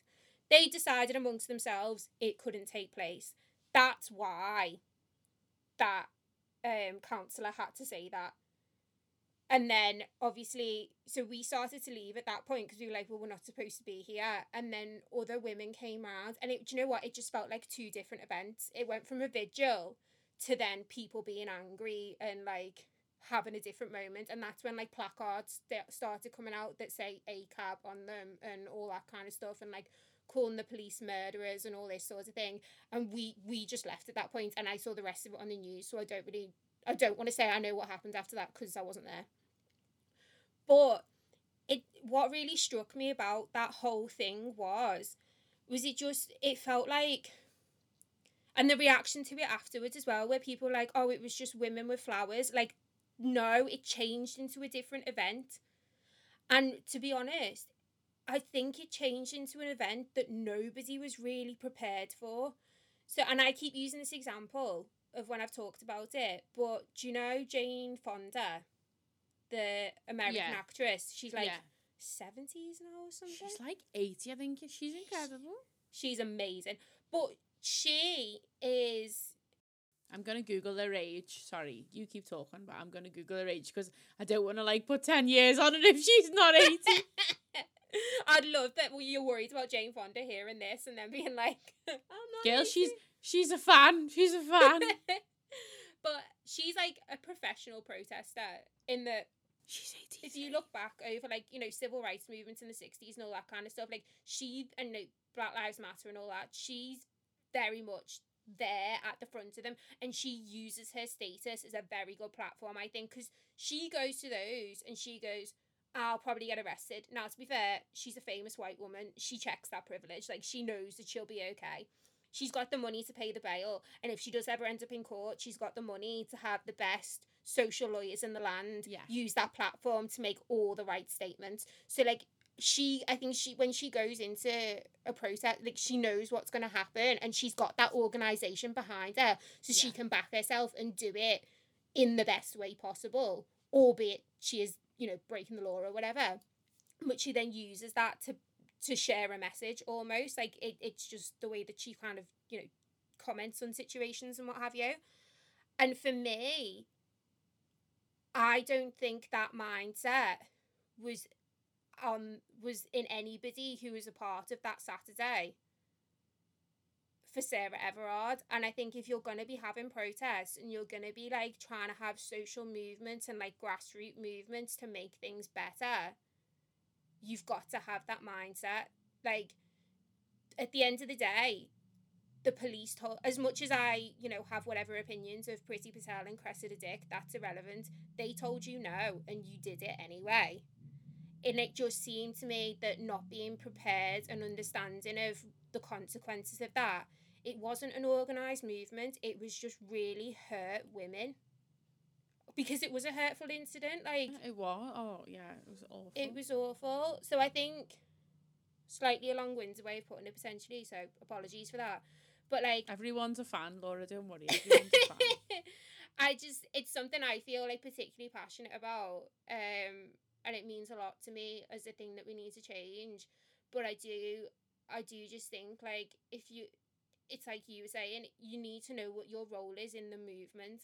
They decided amongst themselves it couldn't take place. That's why that um councillor had to say that. And then obviously, so we started to leave at that point because we were like, well, we're not supposed to be here. And then other women came around, and it, do you know what? It just felt like two different events. It went from a vigil to then people being angry and like having a different moment and that's when like placards st- started coming out that say a cab on them and all that kind of stuff and like calling the police murderers and all this sort of thing and we we just left at that point and I saw the rest of it on the news so I don't really I don't want to say I know what happened after that because I wasn't there. But it what really struck me about that whole thing was was it just it felt like and the reaction to it afterwards as well where people were like oh it was just women with flowers. Like no it changed into a different event. And to be honest i think it changed into an event that nobody was really prepared for so and i keep using this example of when i've talked about it but do you know jane fonda the american Yeah. actress she's like yeah. 70s now or something She's like 80, I think. She's incredible. she's amazing but she is I'm going to Google her age. Sorry, you keep talking, but I'm going to Google her age because I don't want to like put 10 years on it if she's not 80. I'd love that well, you're worried about Jane Fonda hearing this and then being like, I'm not Girl, 80." she's She's a fan. She's a fan. but she's like a professional protester in the. She's 80. if you look back over like you know civil rights movements in the 60s and all that kind of stuff like she and know, black lives matter and all that she's very much there at the front of them and she uses her status as a very good platform i think because she goes to those and she goes i'll probably get arrested. Now to be fair she's a famous white woman. She checks that privilege. Like she knows that she'll be okay. She's got the money to pay the bail and if she does ever end up in court she's got the money to have the best social lawyers in the land Yeah. use that platform to make all the right statements. So like she i think she when she goes into a protest like she knows what's going to happen and she's got that organization behind her so she can back herself and do it in the best way possible albeit she is you know breaking the law or whatever but she then uses that to to share a message almost. Like it, it's just the way that she kind of you know comments on situations and what have you. And for me i don't think that mindset was um was in anybody who was a part of that saturday for Sarah Everard. And I think if you're going to be having protests and you're going to be like trying to have social movements and like grassroots movements to make things better, you've got to have that mindset. Like, at the end of the day, the police told, as much as I, you know, have whatever opinions of Priti Patel and Cressida Dick, that's irrelevant. They told you no and you did it anyway. And it just seemed to me that not being prepared and understanding of the consequences of that it wasn't an organized movement it was just really hurt women because it was a hurtful incident like It was. Oh, yeah. It was awful. it was awful so i think slightly a long-winded way of putting it potentially so apologies for that but like Everyone's a fan, Laura. Don't worry. Everyone's a fan. I just it's something I feel like particularly passionate about. Um and it means a lot to me as a thing that we need to change. But I do I do just think like if you it's like you were saying, you need to know what your role is in the movement.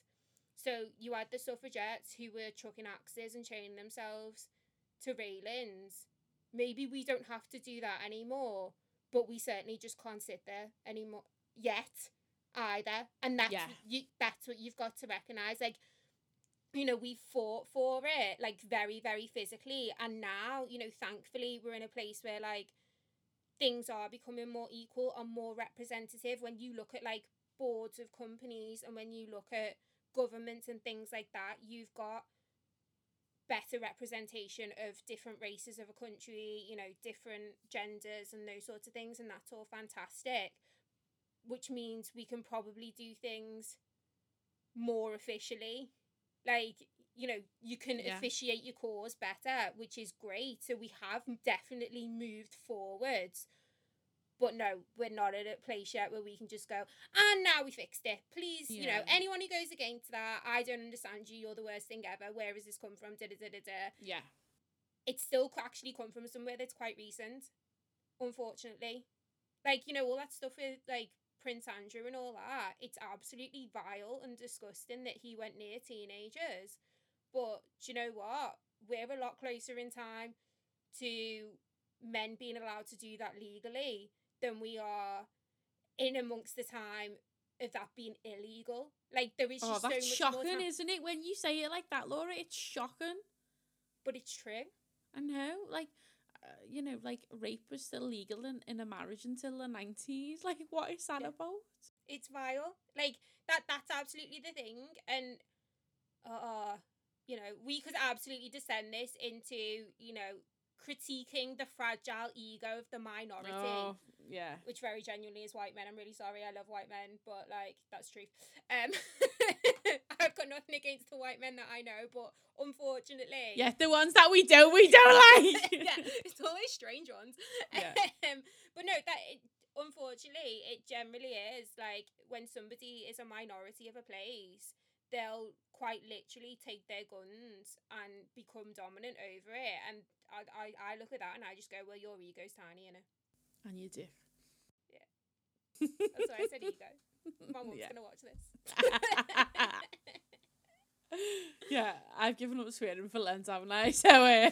So you had the suffragettes who were chucking axes and chaining themselves to railings. Maybe we don't have to do that anymore, but we certainly just can't sit there anymore yet either. And that's Yeah. you that's what you've got to recognise. Like you know, we fought for it like very, very physically. And now, you know, thankfully we're in a place where like things are becoming more equal and more representative when you look at like boards of companies and when you look at governments and things like that, you've got better representation of different races of a country, you know, different genders and those sorts of things, and that's all fantastic. Which means we can probably do things more officially. Like, you know, you can Yeah. officiate your cause better, which is great. So we have definitely moved forwards. But no, we're not at a place yet where we can just go, and now we fixed it. Please, you know, anyone who goes against that, I don't understand you, you're the worst thing ever. Where has this come from? Da da da da da. Yeah. It's still actually come from somewhere that's quite recent, unfortunately. Like, you know, all that stuff with like Prince Andrew and all that, it's absolutely vile and disgusting that he went near teenagers. But do you know what? We're a lot closer in time to men being allowed to do that legally than we are in amongst the time of that being illegal. Like there is Oh, just that's so much more shocking, isn't it? When you say it like that, Laura, it's shocking. but it's true. I know, like, uh, you know, like rape was still legal in, in a marriage until the nineties. Like, what is that Yeah. about? it's vile like that that's absolutely the thing and uh you know we could absolutely descend this into you know critiquing the fragile ego of the minority Oh, yeah. which very genuinely is white men i'm really sorry i love white men but like that's truth um i've got nothing against the white men that i know but unfortunately Yeah, the ones that we don't, we don't like. yeah, it's always strange ones. Yeah. Um, but no, that it, unfortunately, it generally is like when somebody is a minority of a place, they'll quite literally take their guns and become dominant over it. And I, I, I look at that and I just go, well, your ego's tiny, you know. and you do. Yeah. That's why I said ego. My mum's Yeah. gonna watch this. yeah, I've given up swearing for Lent, haven't I? So, uh,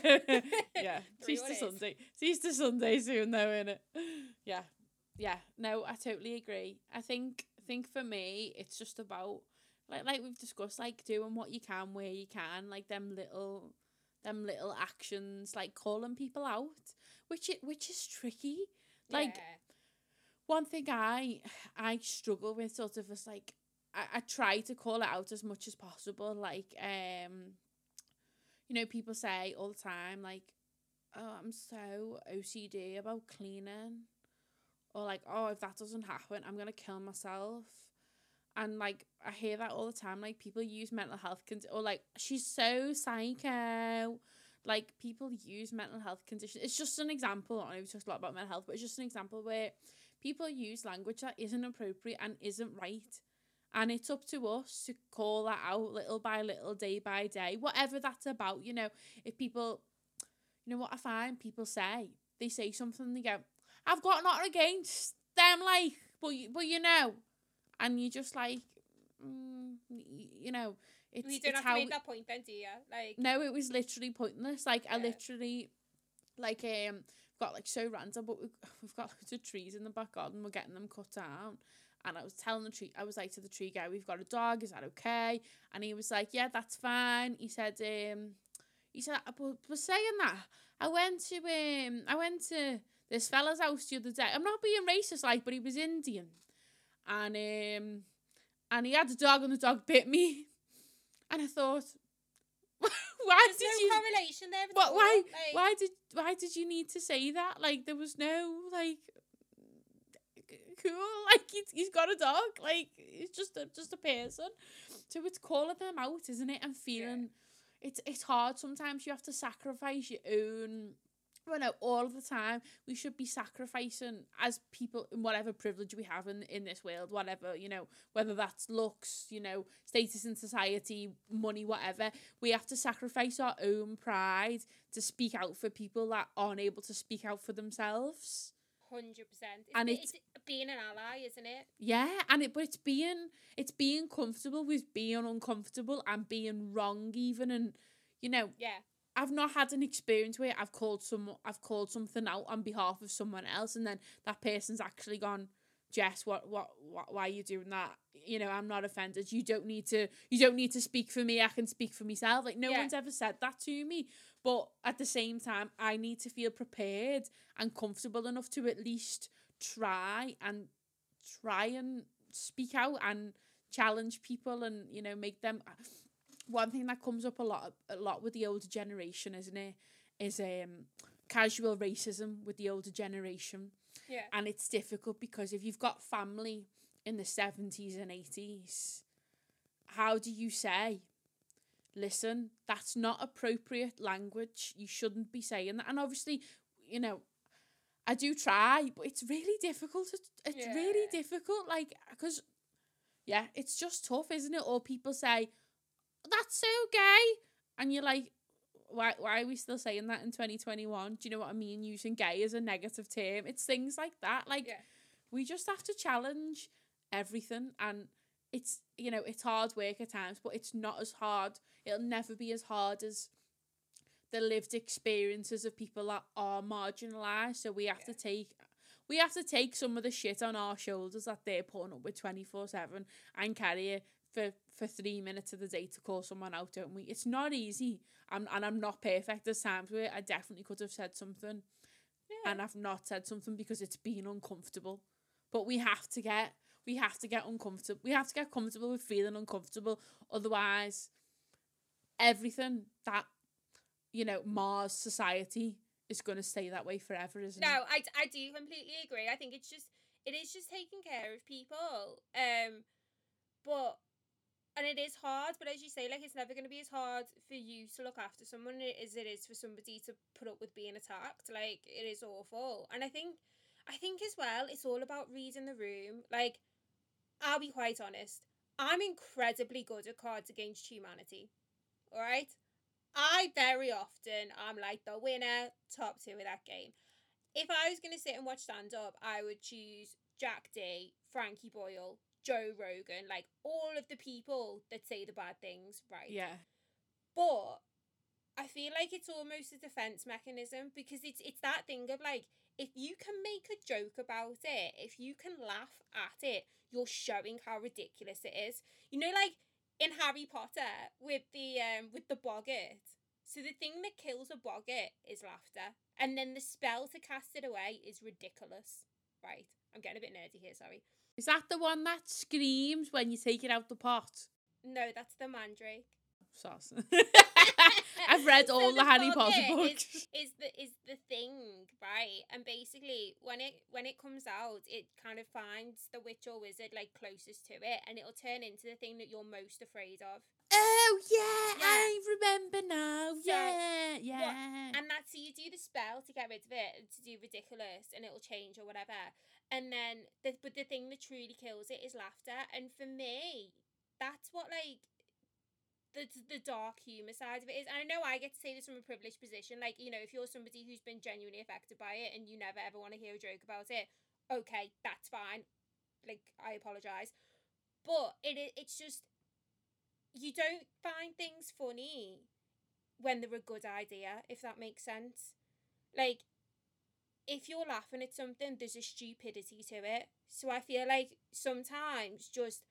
yeah, it's Easter. Sunday. It's Easter Sunday soon, though, innit? Yeah, yeah. No, I totally agree. I think think for me, it's just about like like we've discussed, like doing what you can where you can, like them little them little actions, like calling people out, which it which is tricky. Like yeah. one thing I I struggle with sort of is like I, I try to call it out as much as possible. Like um you know, people say all the time, like, Oh, I'm so OCD about cleaning or like, oh, if that doesn't happen, I'm gonna kill myself. And like I hear that all the time. Like people use mental health con- or like she's so psycho. Like people use mental health conditions. It's just an example. I know we talked a lot about mental health, but it's just an example where people use language that isn't appropriate and isn't right. And it's up to us to call that out little by little, day by day, whatever that's about. You know, if people, you know what I find people say, they say something, they go, I've got nothing against them, like, but but you know, and you just like, mm, you know, it's, you don't it's have how to make that point then, do you? Like, no, it was literally pointless. Like I literally, like um, got like so random, but we've, we've got loads of trees in the back garden. We're getting them cut down, and I was telling the tree, I was like to the tree guy, "We've got a dog. Is that okay?" And he was like, "Yeah, that's fine." He said, um, he said, "I was was saying that I went to um, I went to this fella's house the other day. I'm not being racist, like, but he was Indian, and um, and he had a dog, and the dog bit me." And I thought, why did no you? correlation there. What? all, Why? like- Why did? Why did you need to say that? Like there was no like. Cool, like he's, he's got a dog, like he's just a just a person, so it's calling them out, isn't it? And feeling, it's it's hard. Sometimes you have to sacrifice your own well, no, all the time we should be sacrificing as people in whatever privilege we have in in this world, whatever you know, whether that's looks, you know, status in society, money, whatever. We have to sacrifice our own pride to speak out for people that aren't able to speak out for themselves. Hundred percent. And it's- it's being an ally, isn't it? Yeah, and it but it's being it's being comfortable with being uncomfortable and being wrong even and you know Yeah. I've not had an experience where I've called some I've called something out on behalf of someone else and then that person's actually gone Jess what what, what why are you doing that? You know I'm not offended. You don't need to you don't need to speak for me. I can speak for myself. Like no Yeah. one's ever said that to me. But at the same time I need to feel prepared and comfortable enough to at least try and try and speak out and challenge people and you know make them one thing that comes up a lot a lot with the older generation isn't it? Is um casual racism with the older generation. Yeah. and it's difficult because if you've got family in the 70s and 80s how do you say listen that's not appropriate language. You shouldn't be saying that. And obviously you know I do try but it's really difficult. It's, it's really difficult like because yeah it's just tough isn't it? Or people say that's so gay and you're like why why are we still saying that in 2021 do you know what i mean? Using gay as a negative term. It's things like that. Like Yeah. we just have to challenge everything and it's you know it's hard work at times but it's not as hard. It'll never be as hard as the lived experiences of people that are marginalized. So we have to take we have to take some of the shit on our shoulders that they're putting up with 24 7 and carry it for, for three minutes of the day to call someone out, don't we? It's not easy. I'm, and I'm not perfect. There's times where I definitely could have said something Yeah. and I've not said something because it's been uncomfortable. But we have to get we have to get uncomfortable. We have to get comfortable with feeling uncomfortable. Otherwise, everything that you know mars society is going to stay that way forever, isn't No, it? I, I do completely agree. I think it's just it is just taking care of people. Um, but and it is hard. But as you say, like it's never going to be as hard for you to look after someone as it is for somebody to put up with being attacked. Like it is awful. And I think I think as well, it's all about reading the room. Like I'll be quite honest. I'm incredibly good at Cards Against Humanity. All right. I very often I'm like the winner, top two of that game. If I was gonna sit and watch stand up, I would choose Jack Dee, Frankie Boyle, Joe Rogan, like all of the people that say the bad things, right? Yeah. But I feel like it's almost a defense mechanism because it's it's that thing of like if you can make a joke about it, if you can laugh at it, you're showing how ridiculous it is. You know, like in Harry Potter with the um with the boggart. So the thing that kills a boggart is laughter, and then the spell to cast it away is ridiculous. Right, I'm getting a bit nerdy here. Sorry. Is that the one that screams when you take it out the pot? No, that's the mandrake. Sauce. I've read So all the Harry Potter books. Is, is the is the thing right? And basically, when it when it comes out, it kind of finds the witch or wizard like closest to it, and it'll turn into the thing that you're most afraid of. Oh yeah, Yeah. I remember now. So, yeah, yeah. And that's so you do the spell to get rid of it, to do Riddikulus, and it'll change or whatever. And then, the, but the thing that truly kills it is laughter. And for me, that's what like the the dark humor side of it is. And I know I get to say this from a privileged position. Like you know, if you're somebody who's been genuinely affected by it and you never ever want to hear a joke about it, okay, that's fine. Like I apologize, but it it's just you don't find things funny when they're a good idea, if that makes sense. Like, if you're laughing at something, there's a stupidity to it. So I feel like sometimes just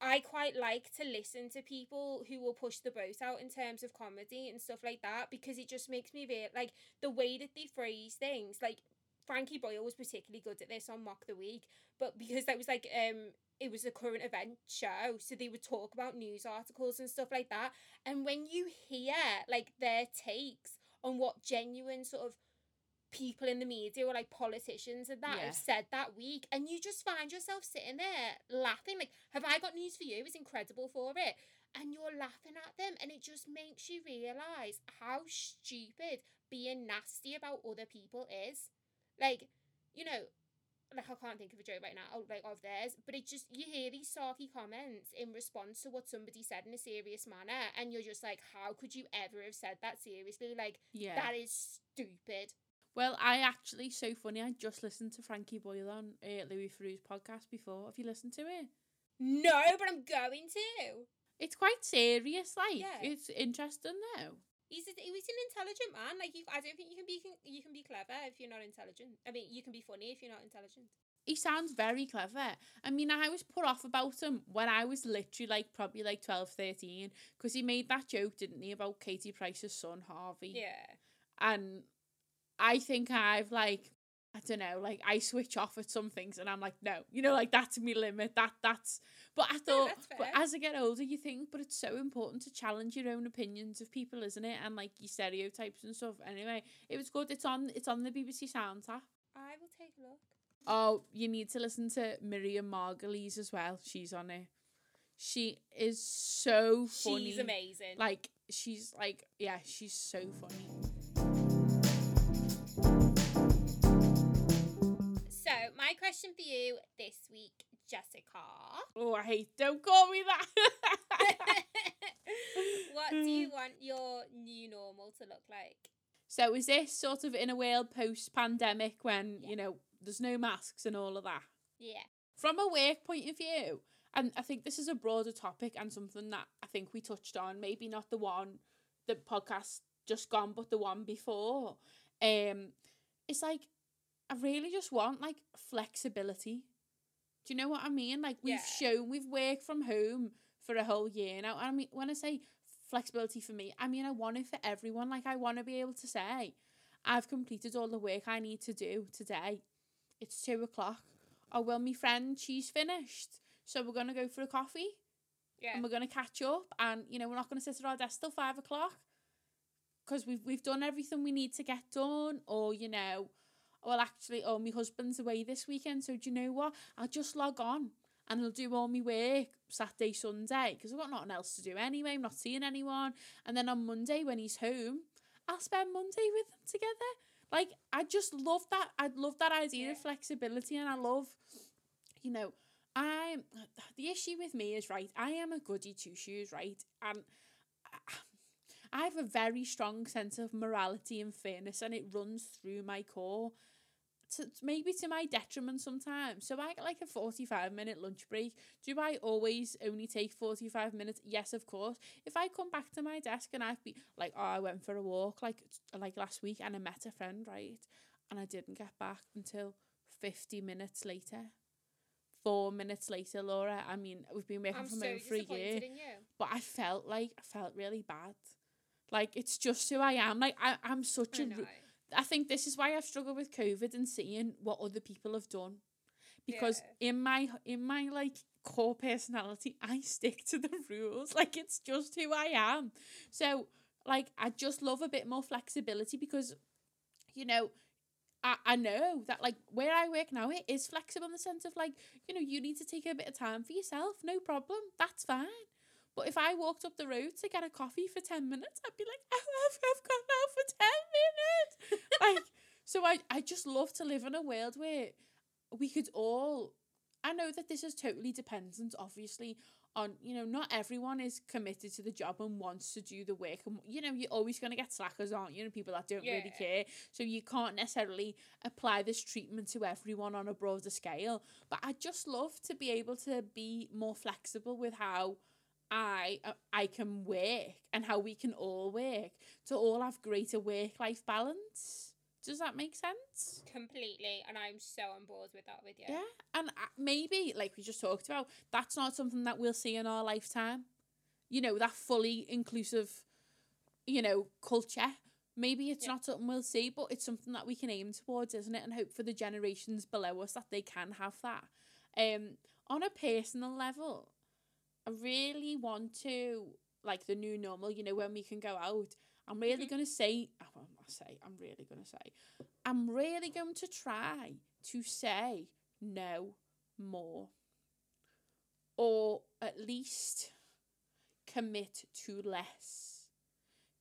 I quite like to listen to people who will push the boat out in terms of comedy and stuff like that because it just makes me feel like the way that they phrase things, like Frankie Boyle was particularly good at this on Mock the Week, but because that was like um it was a current event show, so they would talk about news articles and stuff like that. And when you hear like their takes on what genuine sort of people in the media or like politicians and that Yeah. have said that week, and you just find yourself sitting there laughing, like, have I got news for you? It's incredible for it. And you're laughing at them, and it just makes you realise how stupid being nasty about other people is. Like, you know, like I can't think of a joke right now, like of theirs, but it just you hear these sarky comments in response to what somebody said in a serious manner, and you're just like, how could you ever have said that seriously? Like yeah. that is stupid. Well, I actually so funny. I just listened to Frankie Boyle on uh, Louis Theroux's podcast before. Have you listened to it? No, but I'm going to. It's quite serious. Like Yeah. it's interesting though. He's a, he's an intelligent man. Like you, I don't think you can be you can be clever if you're not intelligent. I mean, you can be funny if you're not intelligent. He sounds very clever. I mean, I was put off about him when I was literally like probably like 12, 13 because he made that joke, didn't he, about Katie Price's son Harvey. Yeah. And I think I've like I don't know, like I switch off at some things and I'm like, no, you know, like that's me limit. That that's but I thought that's but as I get older you think, but it's so important to challenge your own opinions of people, isn't it? And like your stereotypes and stuff. Anyway, it was good. It's on it's on the BBC Sounds app. I will take a look. Oh, you need to listen to Miriam Margolyes as well. She's on it. She is so funny. She's amazing. Like she's like yeah, she's so funny. Question for you this week, Jessica. Oh, I hate. Don't call me that. what do you want your new normal to look like? so is this sort of in a world post pandemic when Yeah. you know there's no masks and all of that? Yeah. From a work point of view, and I think this is a broader topic and something that I think we touched on. Maybe not the one, the podcast just gone, but the one before. Um, it's like I really just want like flexibility. Do you know what I mean? Like we've Yeah. shown we've worked from home for a whole year now. I mean, when I say flexibility for me, I mean I want it for everyone. Like I want to be able to say, I've completed all the work I need to do today. It's two o'clock. Oh well, my friend, she's finished. So we're gonna go for a coffee Yeah. and we're gonna catch up. And you know, we're not gonna sit at our desk till five o'clock because we've we've done everything we need to get done. Or you know, well, actually, oh, my husband's away this weekend, so do you know what? I'll just log on and I'll do all my work Saturday, Sunday because I've got nothing else to do anyway. I'm not seeing anyone. And then on Monday when he's home, I'll spend Monday with him together. Like I just love that. I love that idea of flexibility, and I love, you know, I'm the issue with me is right. I am a goody two shoes, right, and I have a very strong sense of morality and fairness, and it runs through my core. To, maybe to my detriment sometimes. So I get like a 45 minute lunch break. Do I always only take 45 minutes? Yes, of course. If I come back to my desk and I've been like, oh, I went for a walk like like last week and I met a friend, right? and I didn't get back until 50 minutes later. Four minutes later, Laura. I mean, we've been working I'm from so home for a year, disappointed in you. but I felt like I felt really bad. Like it's just who I am. Like I, I'm such I a. know. I think this is why I've struggled with COVID and seeing what other people have done, because in my in my like core personality, I stick to the rules. Like it's just who I am. So like I just love a bit more flexibility because, you know. I, I know that like where I work now it is flexible in the sense of like you know you need to take a bit of time for yourself no problem that's fine but if I walked up the road to get a coffee for 10 minutes, I'd be like, oh, I've, I've gone out for 10 minutes. like, so I, I just love to live in a world where we could all, I know that this is totally dependent, obviously, on, you know, not everyone is committed to the job and wants to do the work. And, you know, you're always going to get slackers, aren't you? And people that don't really care. So you can't necessarily apply this treatment to everyone on a broader scale. But I just love to be able to be more flexible with how I uh, I can work and how we can all work to all have greater work life balance. Does that make sense? Completely, and I'm so on board with that with you. Yeah, and uh, maybe like we just talked about, that's not something that we'll see in our lifetime. You know that fully inclusive, you know, culture. Maybe it's Yeah. not something we'll see, but it's something that we can aim towards, isn't it? And hope for the generations below us that they can have that. Um, on a personal level, I really want to like the new normal. You know, when we can go out. I'm really Mhm. gonna say. I will not say. I'm really gonna say. I'm really going to try to say no more. Or at least commit to less.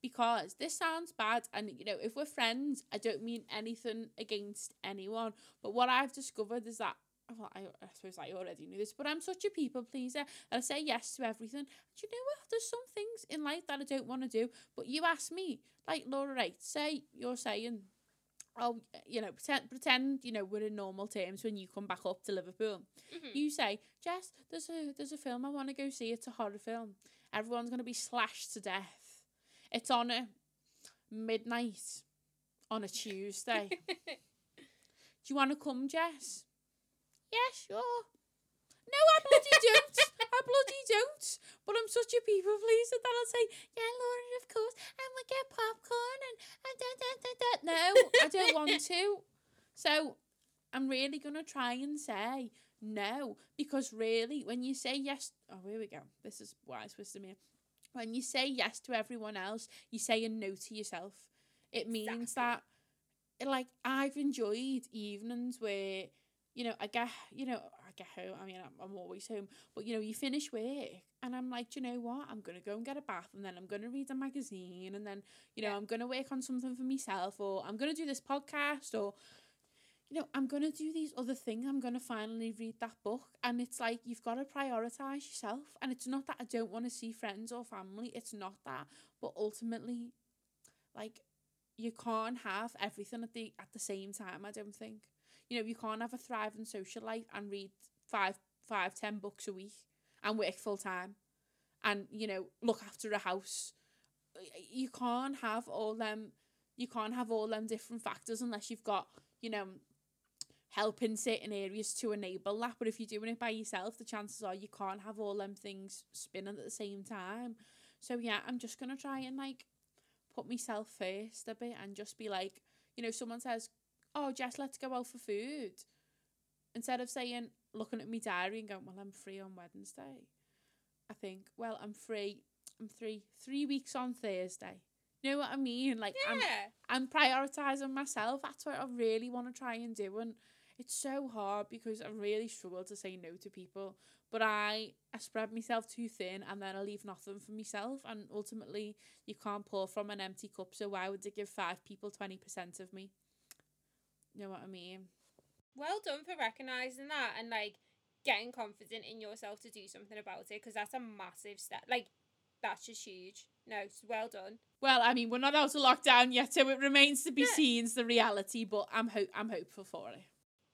Because this sounds bad, and you know, if we're friends, I don't mean anything against anyone. But what I've discovered is that, well, I, I suppose I already knew this, but I'm such a people pleaser. I say yes to everything. And you know what? There's some things in life that I don't want to do. But you ask me, like Laura, right? Say you're saying, oh, you know, pretend, pretend, you know, we're in normal terms when you come back up to Liverpool. Mhm. You say, Jess, there's a there's a film I want to go see. It's a horror film. Everyone's gonna be slashed to death. It's on a midnight on a Tuesday. Do you want to come, Jess? Yeah, sure. No, I bloody don't. I bloody don't. But I'm such a people pleaser that I'll say, yeah, Laura, of course, and we get popcorn and, and da, da, da, da. No, I don't want to. So I'm really going to try and say no because really, when you say yes, oh, here we go. This is wise wisdom here. When you say yes to everyone else, you say a no to yourself. It means Exactly. that, like, I've enjoyed evenings where, you know, I get, you know, I get home. I mean, I'm, I'm always home, but you know, you finish work, and I'm like, "Do you know what? I'm gonna go and get a bath, and then I'm gonna read a magazine, and then, you know, Yeah. I'm gonna work on something for myself, or I'm gonna do this podcast, or you know, I'm gonna do these other things. I'm gonna finally read that book. And it's like you've got to prioritize yourself. And it's not that I don't want to see friends or family. It's not that. But ultimately, like you can't have everything at the at the same time, I don't think. You know, you can't have a thriving social life and read five, five, ten books a week and work full time and, you know, look after a house. You can't have all them you can't have all them different factors unless you've got, you know, help in certain areas to enable that. But if you're doing it by yourself, the chances are you can't have all them things spinning at the same time. So yeah, I'm just gonna try and like put myself first a bit and just be like, you know, someone says, Oh, Jess, let's go out for food. Instead of saying, looking at my diary and going, Well, I'm free on Wednesday. I think, well, I'm free. I'm three three weeks on Thursday. You know what I mean? Like I'm. I'm prioritizing myself. That's what I really want to try and do. And it's so hard because I really struggle to say no to people. But I, I spread myself too thin and then I leave nothing for myself. And ultimately, you can't pour from an empty cup. So why would I give five people 20% of me? You know what I mean? Well done for recognizing that and like getting confident in yourself to do something about it because that's a massive step. Like that's just huge. No, it's well done. Well, I mean, we're not out of lockdown yet, so it remains to be Yeah. seen the reality. But I'm hope I'm hopeful for it.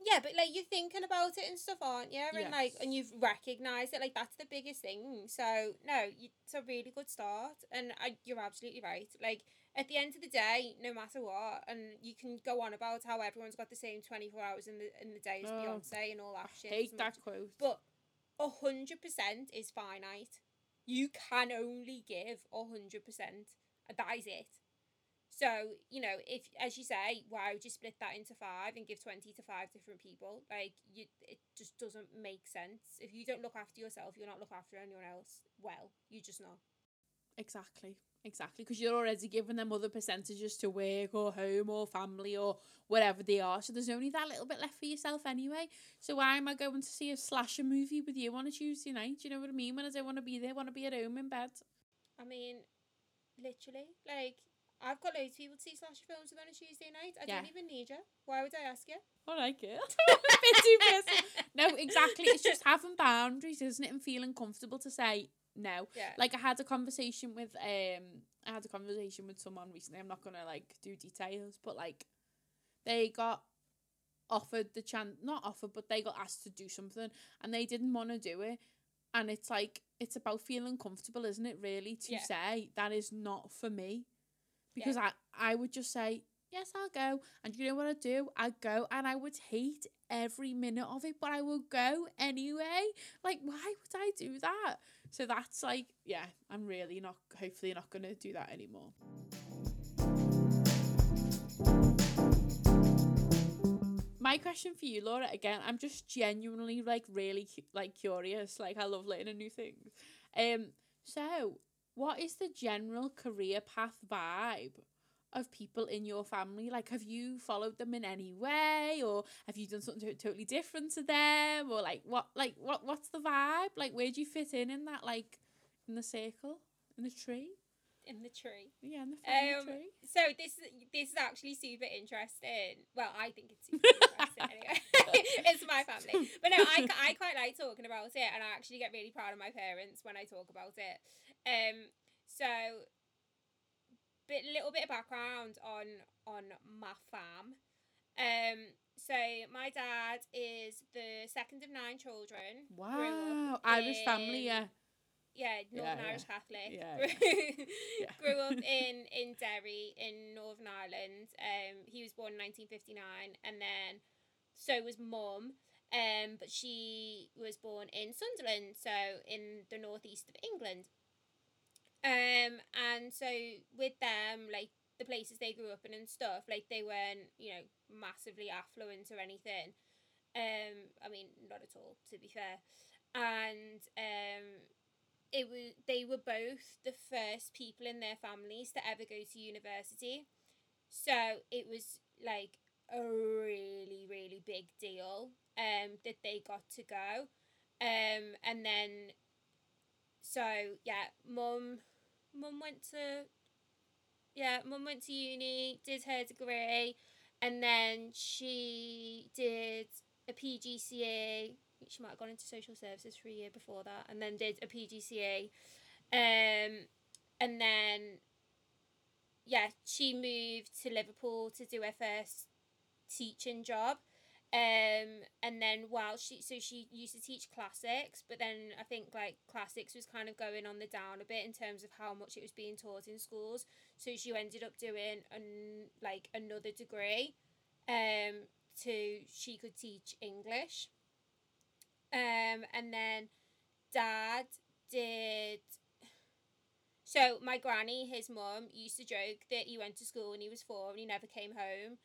Yeah, but like you're thinking about it and stuff, aren't you? And like, and you've recognised it. Like that's the biggest thing. So no, it's a really good start, and I, you're absolutely right. Like at the end of the day, no matter what, and you can go on about how everyone's got the same twenty four hours in the in the day as Oh, Beyonce and all that I shit. hate that much- quote. But a hundred percent is finite. You can only give a hundred percent. and That is it. So, you know, if as you say, why would you split that into five and give twenty to five different people? Like you it just doesn't make sense. If you don't look after yourself, you're not look after anyone else well. You just not. Exactly. Exactly. Because you're already giving them other percentages to work or home or family or whatever they are. So there's only that little bit left for yourself anyway. So why am I going to see a slasher movie with you on a Tuesday night? Do you know what I mean? When I don't want to be there, want to be at home in bed. I mean, literally, like I've got loads of people to see slasher films with on a Tuesday night. I don't even need you. Why would I ask you? I like it. a bit too personal. No, exactly. It's just having boundaries, isn't it? And feeling comfortable to say no. Yeah. Like I had a conversation with um I had a conversation with someone recently. I'm not gonna like do details, but like they got offered the chance not offered, but they got asked to do something and they didn't want to do it. And it's like it's about feeling comfortable, isn't it, really, to Yeah. say that is not for me. Because I, I would just say, Yes, I'll go. And you know what I'd do? I'd go and I would hate every minute of it, but I would go anyway. Like, why would I do that? So that's like, yeah, I'm really not, hopefully, not going to do that anymore. My question for you, Laura, again, I'm just genuinely like really like curious. Like I love learning new things. Um, so what is the general career path vibe of people in your family? Like, have you followed them in any way, or have you done something totally different to them, or like what, like what, what's the vibe? Like, where do you fit in in that, like, in the circle, in the tree? In the tree. Yeah, in the family Um, tree. So this this is actually super interesting. Well, I think it's super interesting anyway. it's my family, but no, I, I quite like talking about it, and I actually get really proud of my parents when I talk about it. Um, so bit little bit of background on on my fam. Um, so my dad is the second of nine children. Wow, Irish family, yeah. yeah, Northern yeah. Irish Catholic. Yeah, Yeah. Grew up in in Derry in Northern Ireland. Um, he was born in nineteen fifty nine, and then so was mum. Um, but she was born in Sunderland, so in the northeast of England. Um, and so with them, like the places they grew up in and stuff, like they weren't, you know, massively affluent or anything. Um, I mean, not at all, to be fair. And um, it was they were both the first people in their families to ever go to university. So it was like a really, really big deal um, that they got to go. Um, and then, so yeah, mum, mum went to, yeah, mum went to uni, did her degree, and then she did a PGCE. She might have gone into social services for a year before that, and then did a PGCE. Um, and then, yeah, she moved to Liverpool to do her first teaching job. Um, and then while she, so she used to teach classics, but then I think like classics was kind of going on the down a bit in terms of how much it was being taught in schools. So she ended up doing an, like another degree, um, to she could teach English. Um, and then dad did. So my granny, his mum, used to joke that he went to school when he was four and he never came home,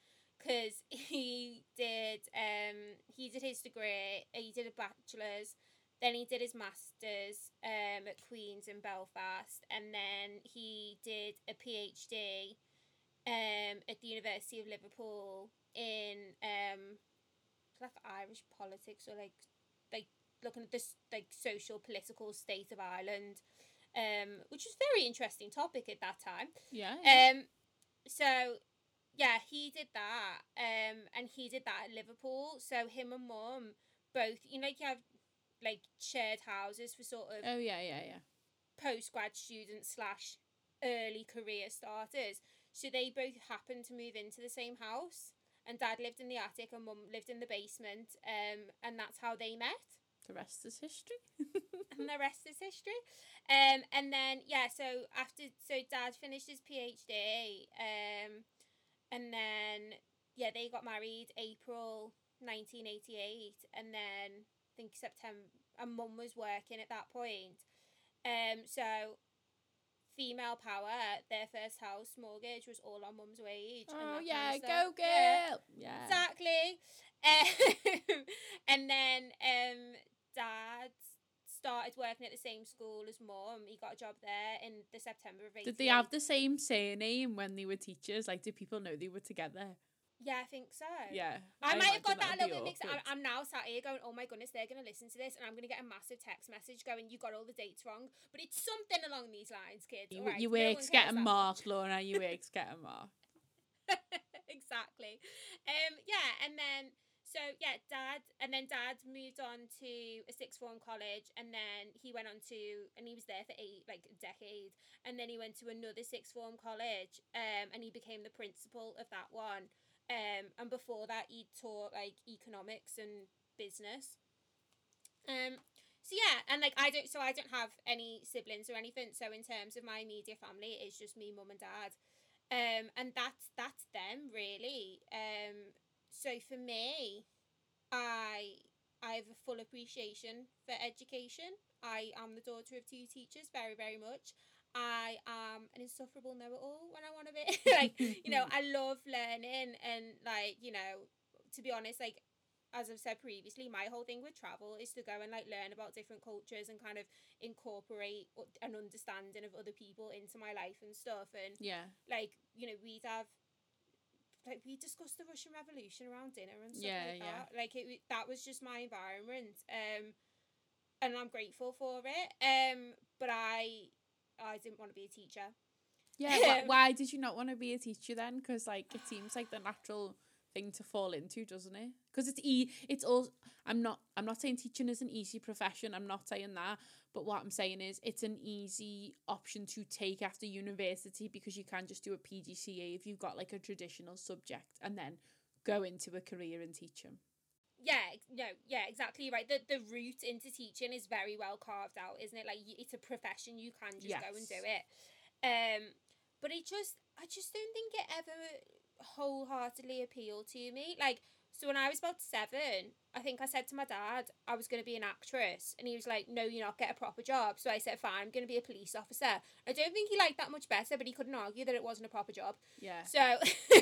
because he did um he did his degree, he did a bachelor's, then he did his masters um at Queen's in Belfast, and then he did a PhD um at the University of Liverpool in um like Irish politics or like like looking at this like social political state of Ireland, um, which was a very interesting topic at that time. Yeah. yeah. Um, so yeah, he did that. Um, and he did that at Liverpool. So him and mum both, you know, like you have like shared houses for sort of oh, yeah, yeah, yeah. post grad students slash early career starters. So they both happened to move into the same house, and dad lived in the attic and mum lived in the basement. Um, and that's how they met. The rest is history. and the rest is history. Um, and then yeah, so after so dad finished his PhD, um, and then yeah, they got married April nineteen eighty eight, and then I think September. And mum was working at that point. Um, so female power. Their first house mortgage was all on mum's wage. and Oh that kind yeah, of go girl. Yeah. Yeah. Exactly. Um, and then um, dad started working at the same school as mum. He got a job there in the September of 88. Did they have the same surname when they were teachers? Like, did people know they were together? Yeah, I think so. Yeah. I, might have got that a little bit mixed. I'm. I'm now sat here going, oh my goodness, they're going to listen to this and I'm going to get a massive text message going, you got all the dates wrong. But it's something along these lines, kids. You, alright? you No work's getting marked, Laura. You work's getting marked. exactly. Um, yeah, and then so yeah, dad, and then dad moved on to a sixth form college, and then he went on to, and he was there for eight like a decade, and then he went to another sixth form college, um, and he became the principal of that one. Um, and before that, he taught like economics and business. Um, so yeah, and like I don't, so I don't have any siblings or anything. So in terms of my immediate family, it's just me, mum, and dad um and that's that's them really um so for me i i have a full appreciation for education i am the daughter of two teachers very very much i am an insufferable know-it-all when i want to be like you know i love learning and like you know to be honest like as I've said previously, my whole thing with travel is to go and like learn about different cultures and kind of incorporate an understanding of other people into my life and stuff. And yeah. like you know we'd have like we discussed the Russian Revolution around dinner and stuff Yeah, like yeah. that. Like it that was just my environment. Um and I'm grateful for it. Um but I I didn't want to be a teacher. Yeah. why, why did you not want to be a teacher then? Because like it seems like the natural thing to fall into, doesn't it? Because it's e. It's all. I'm not. I'm not saying teaching is an easy profession. I'm not saying that. But what I'm saying is, it's an easy option to take after university because you can just do a PGCE if you've got like a traditional subject, and then go into a career in teaching. Yeah, no, yeah, exactly right. The the route into teaching is very well carved out, isn't it? Like it's a profession, you can just go and do Yes. it. Um, but it just, I just don't think it ever wholeheartedly appealed to me. Like, so when I was about seven, I think I said to my dad I was going to be an actress, and he was like, "No, you're not. Get a proper job." So I said, "Fine, I'm going to be a police officer." I don't think he liked that much better, but he couldn't argue that it wasn't a proper job. Yeah. So,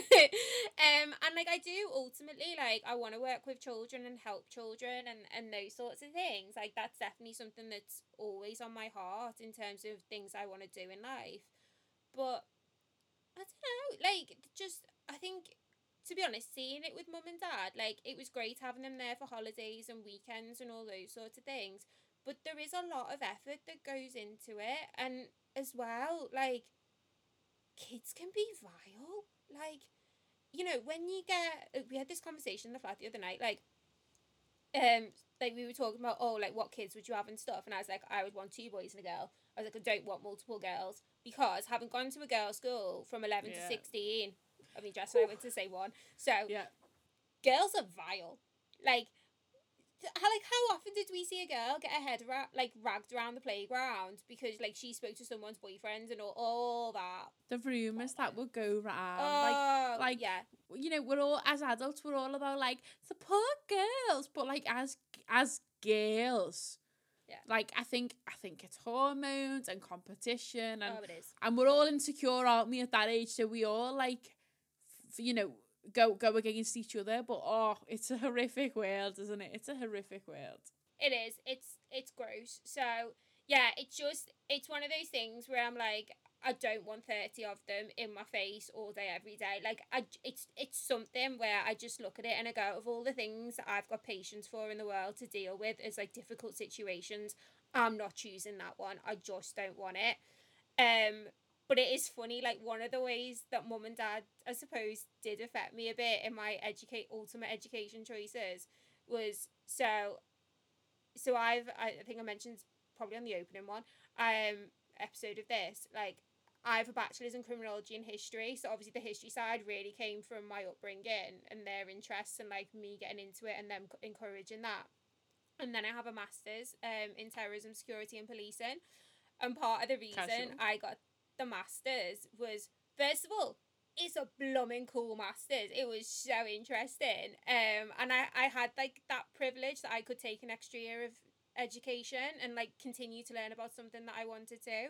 um, and like I do ultimately like I want to work with children and help children and and those sorts of things. Like that's definitely something that's always on my heart in terms of things I want to do in life. But I don't know, like just I think to be honest, seeing it with mum and dad, like it was great having them there for holidays and weekends and all those sorts of things. But there is a lot of effort that goes into it, and as well, like kids can be vile. Like, you know, when you get, uh, we had this conversation in the flat the other night, like, um, like we were talking about, oh, like what kids would you have and stuff, and I was like, I would want two boys and a girl. I was like, I don't want multiple girls because having gone to a girls' school from eleven Yeah. to sixteen, I mean, Jess and I went to say one, so Yeah. girls are vile. Like, how like how often did we see a girl get her head ra- like ragged around the playground because like she spoke to someone's boyfriend and all, all that? The rumours that would go round, like oh, like, yeah, you know, we're all as adults, we're all about like support girls, but like as as girls, Yeah. Like I think I think it's hormones and competition, and oh, it is. and we're all insecure, aren't we? At that age, so we all like, you know, go go against each other. But oh, it's a horrific world, isn't it? It's a horrific world. It is. It's it's gross. So yeah, it's just it's one of those things where I'm like, I don't want thirty of them in my face all day every day. Like I, it's it's something where I just look at it and I go, of all the things that I've got patience for in the world to deal with as like difficult situations, I'm not choosing that one. I just don't want it. Um, but it is funny. Like one of the ways that mum and dad, I suppose, did affect me a bit in my educate ultimate education choices was so so I've I think I mentioned probably on the opening one um episode of this like I have a bachelor's in criminology and history so obviously the history side really came from my upbringing and their interests and like me getting into it and them encouraging that and then I have a master's um in terrorism, security, and policing. And part of the reason Casual. I got the masters was first of all, it's a blooming cool masters. It was so interesting. Um, and I I had like that privilege that I could take an extra year of education and like continue to learn about something that I wanted to.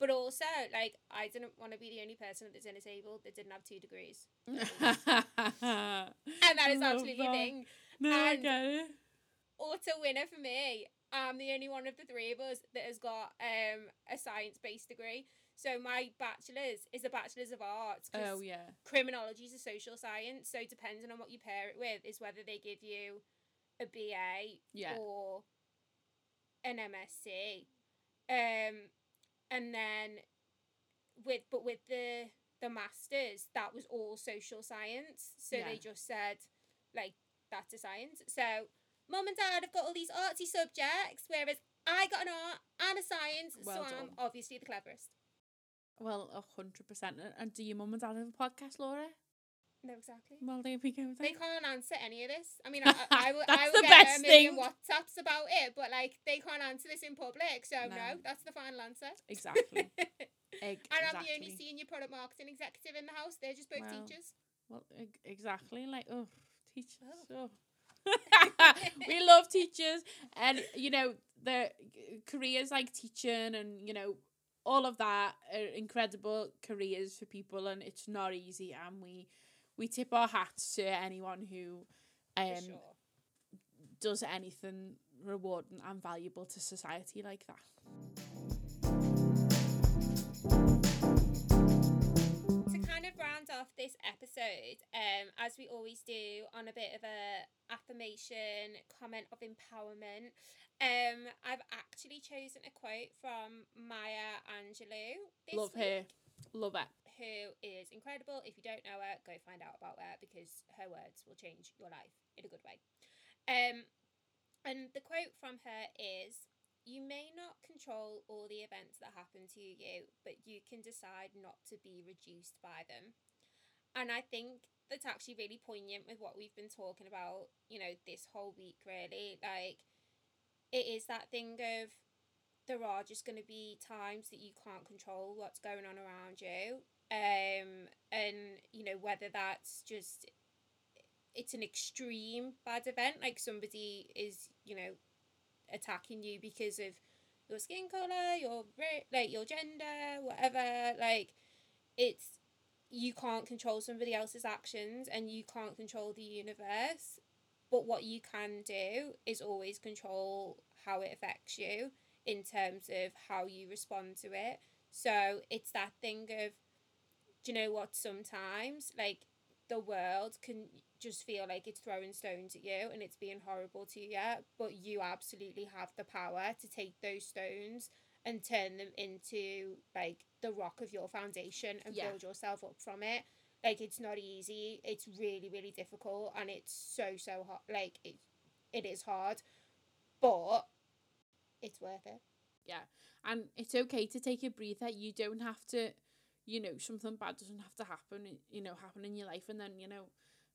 But also, like, I didn't want to be the only person at the dinner table that didn't have two degrees. and that is absolutely a thing. No, I And- get it. Auto winner for me. I'm the only one of the three of us that has got um a science based degree. So my bachelor's is a bachelor's of arts. Oh yeah. criminology is a social science. So depending on what you pair it with, is whether they give you a BA Yeah. or an MSc. Um, and then with but with the the masters, that was all social science. So Yeah. they just said like that's a science. So mum and dad have got all these artsy subjects, whereas I got an art and a science. Well so I'm obviously the cleverest. Well, a hundred percent. And- And do your mum and dad have a podcast, Laura? No, exactly. Well, there we go. They can't answer any of this. I mean, I, I, I will, I That's will the get best a million thing. WhatsApps about it, but like they can't answer this in public. So no, No. that's the final answer. Exactly. and Eg- I'm the only senior product marketing executive in the house. They're just both Wow. teachers. Well, eg- exactly. Like, oh, teachers. Oh. Oh. we love teachers, and you know the careers like teaching and you know all of that are incredible careers for people, and it's not easy. And we we tip our hats to anyone who um sure. does anything rewarding and valuable to society like that. to kind of round off this episode, um, as we always do, on a bit of a affirmation comment of empowerment, um, I've actually chosen a quote from Maya Angelou. This love week, her, love it. Who is incredible. If you don't know her, go find out about her because her words will change your life in a good way. Um, and the quote from her is You may not control all the events that happen to you, but you can decide not to be reduced by them. And I think that's actually really poignant with what we've been talking about, you know, this whole week, really. Like, it is that thing of there are just going to be times that you can't control what's going on around you. Um, and, you know, whether that's just it's an extreme bad event, like somebody is, you know, attacking you because of your skin color, your like your gender, whatever. Like, it's you can't control somebody else's actions and you can't control the universe. But what you can do is always control how it affects you in terms of how you respond to it. So it's that thing of, do you know what? Sometimes, like, the world can just feel like it's throwing stones at you and it's being horrible to you, but you absolutely have the power to take those stones and turn them into like the rock of your foundation and Yeah. build yourself up from it. Like it's not easy. It's really really difficult and it's so so hard. Like it, it is hard, but it's worth it. Yeah, and it's okay to take a breather. You don't have to, you know, something bad doesn't have to happen, you know, happen in your life. And then, you know,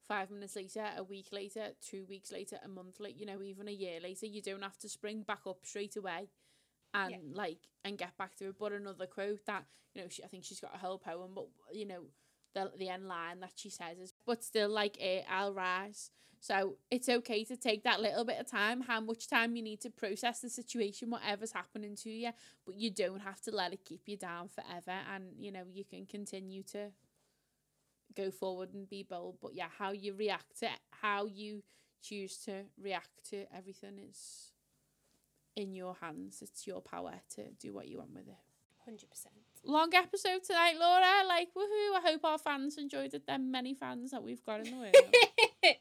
five minutes later, a week later, two weeks later, a month later, you know, even a year later, you don't have to spring back up straight away and Yeah. like, and get back to it. But another quote that, you know, she, I think she's got a whole poem, but, you know, the, the end line that she says is, but still like it, I'll rise. So it's okay to take that little bit of time, how much time you need to process the situation, whatever's happening to you, but you don't have to let it keep you down forever. And, you know, you can continue to go forward and be bold. But yeah, how you react to it, how you choose to react to everything is in your hands. It's your power to do what you want with it. Hundred percent. Long episode tonight, Laura. Like, woohoo. I hope our fans enjoyed it. Them many fans that we've got in the world.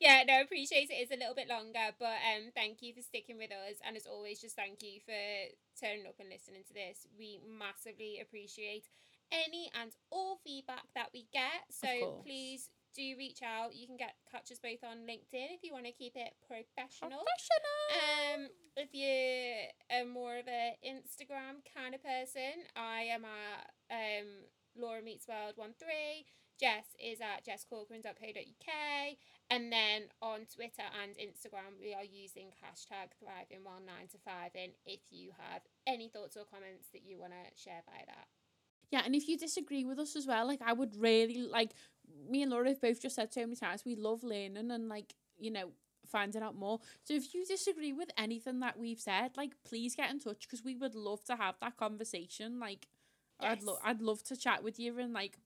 yeah, no, appreciate it. It's a little bit longer, but um, thank you for sticking with us, and as always, just thank you for turning up and listening to this. We massively appreciate any and all feedback that we get. So please do reach out. You can get catch us both on LinkedIn if you want to keep it professional. Professional. Um, if you're a more of a Instagram kind of person, I am at um Laura Meets World one three. Jess is at jesscorcoran.co.uk. And then on Twitter and Instagram, we are using hashtag thriving while nine to five in if you have any thoughts or comments that you want to share by that. Yeah, and if you disagree with us as well, like I would really like me and Laura have both just said so many times we love learning and like, you know, finding out more. So if you disagree with anything that we've said, like please get in touch because we would love to have that conversation. Like I'd Yes. love I'd love to chat with you and like,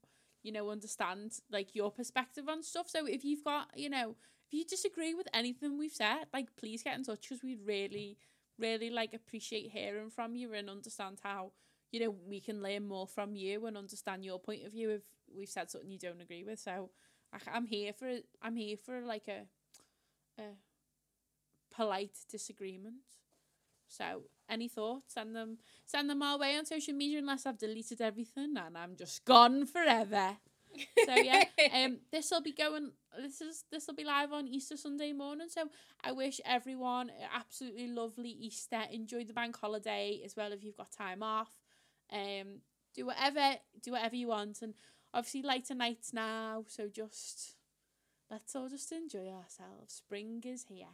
you know, understand like your perspective on stuff. So if you've got, you know, if you disagree with anything we've said, like please get in touch because we'd really, really like appreciate hearing from you and understand how you know, we can learn more from you and understand your point of view if we've said something you don't agree with. So I, I'm here for I'm here for like a a polite disagreement. So any thoughts? Send them send them our way on social media unless I've deleted everything and I'm just gone forever. So yeah, um, this will be going. This is this will be live on Easter Sunday morning. So I wish everyone a absolutely lovely Easter. Enjoy the bank holiday as well if you've got time off. Um, do whatever do whatever you want, and obviously lighter nights now. So just let's all just enjoy ourselves. Spring is here.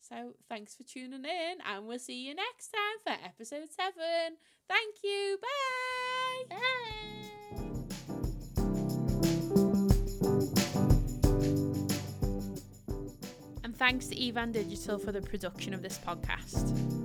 So thanks for tuning in, and we'll see you next time for episode seven. Thank you. Bye. And thanks to Evan Digital for the production of this podcast.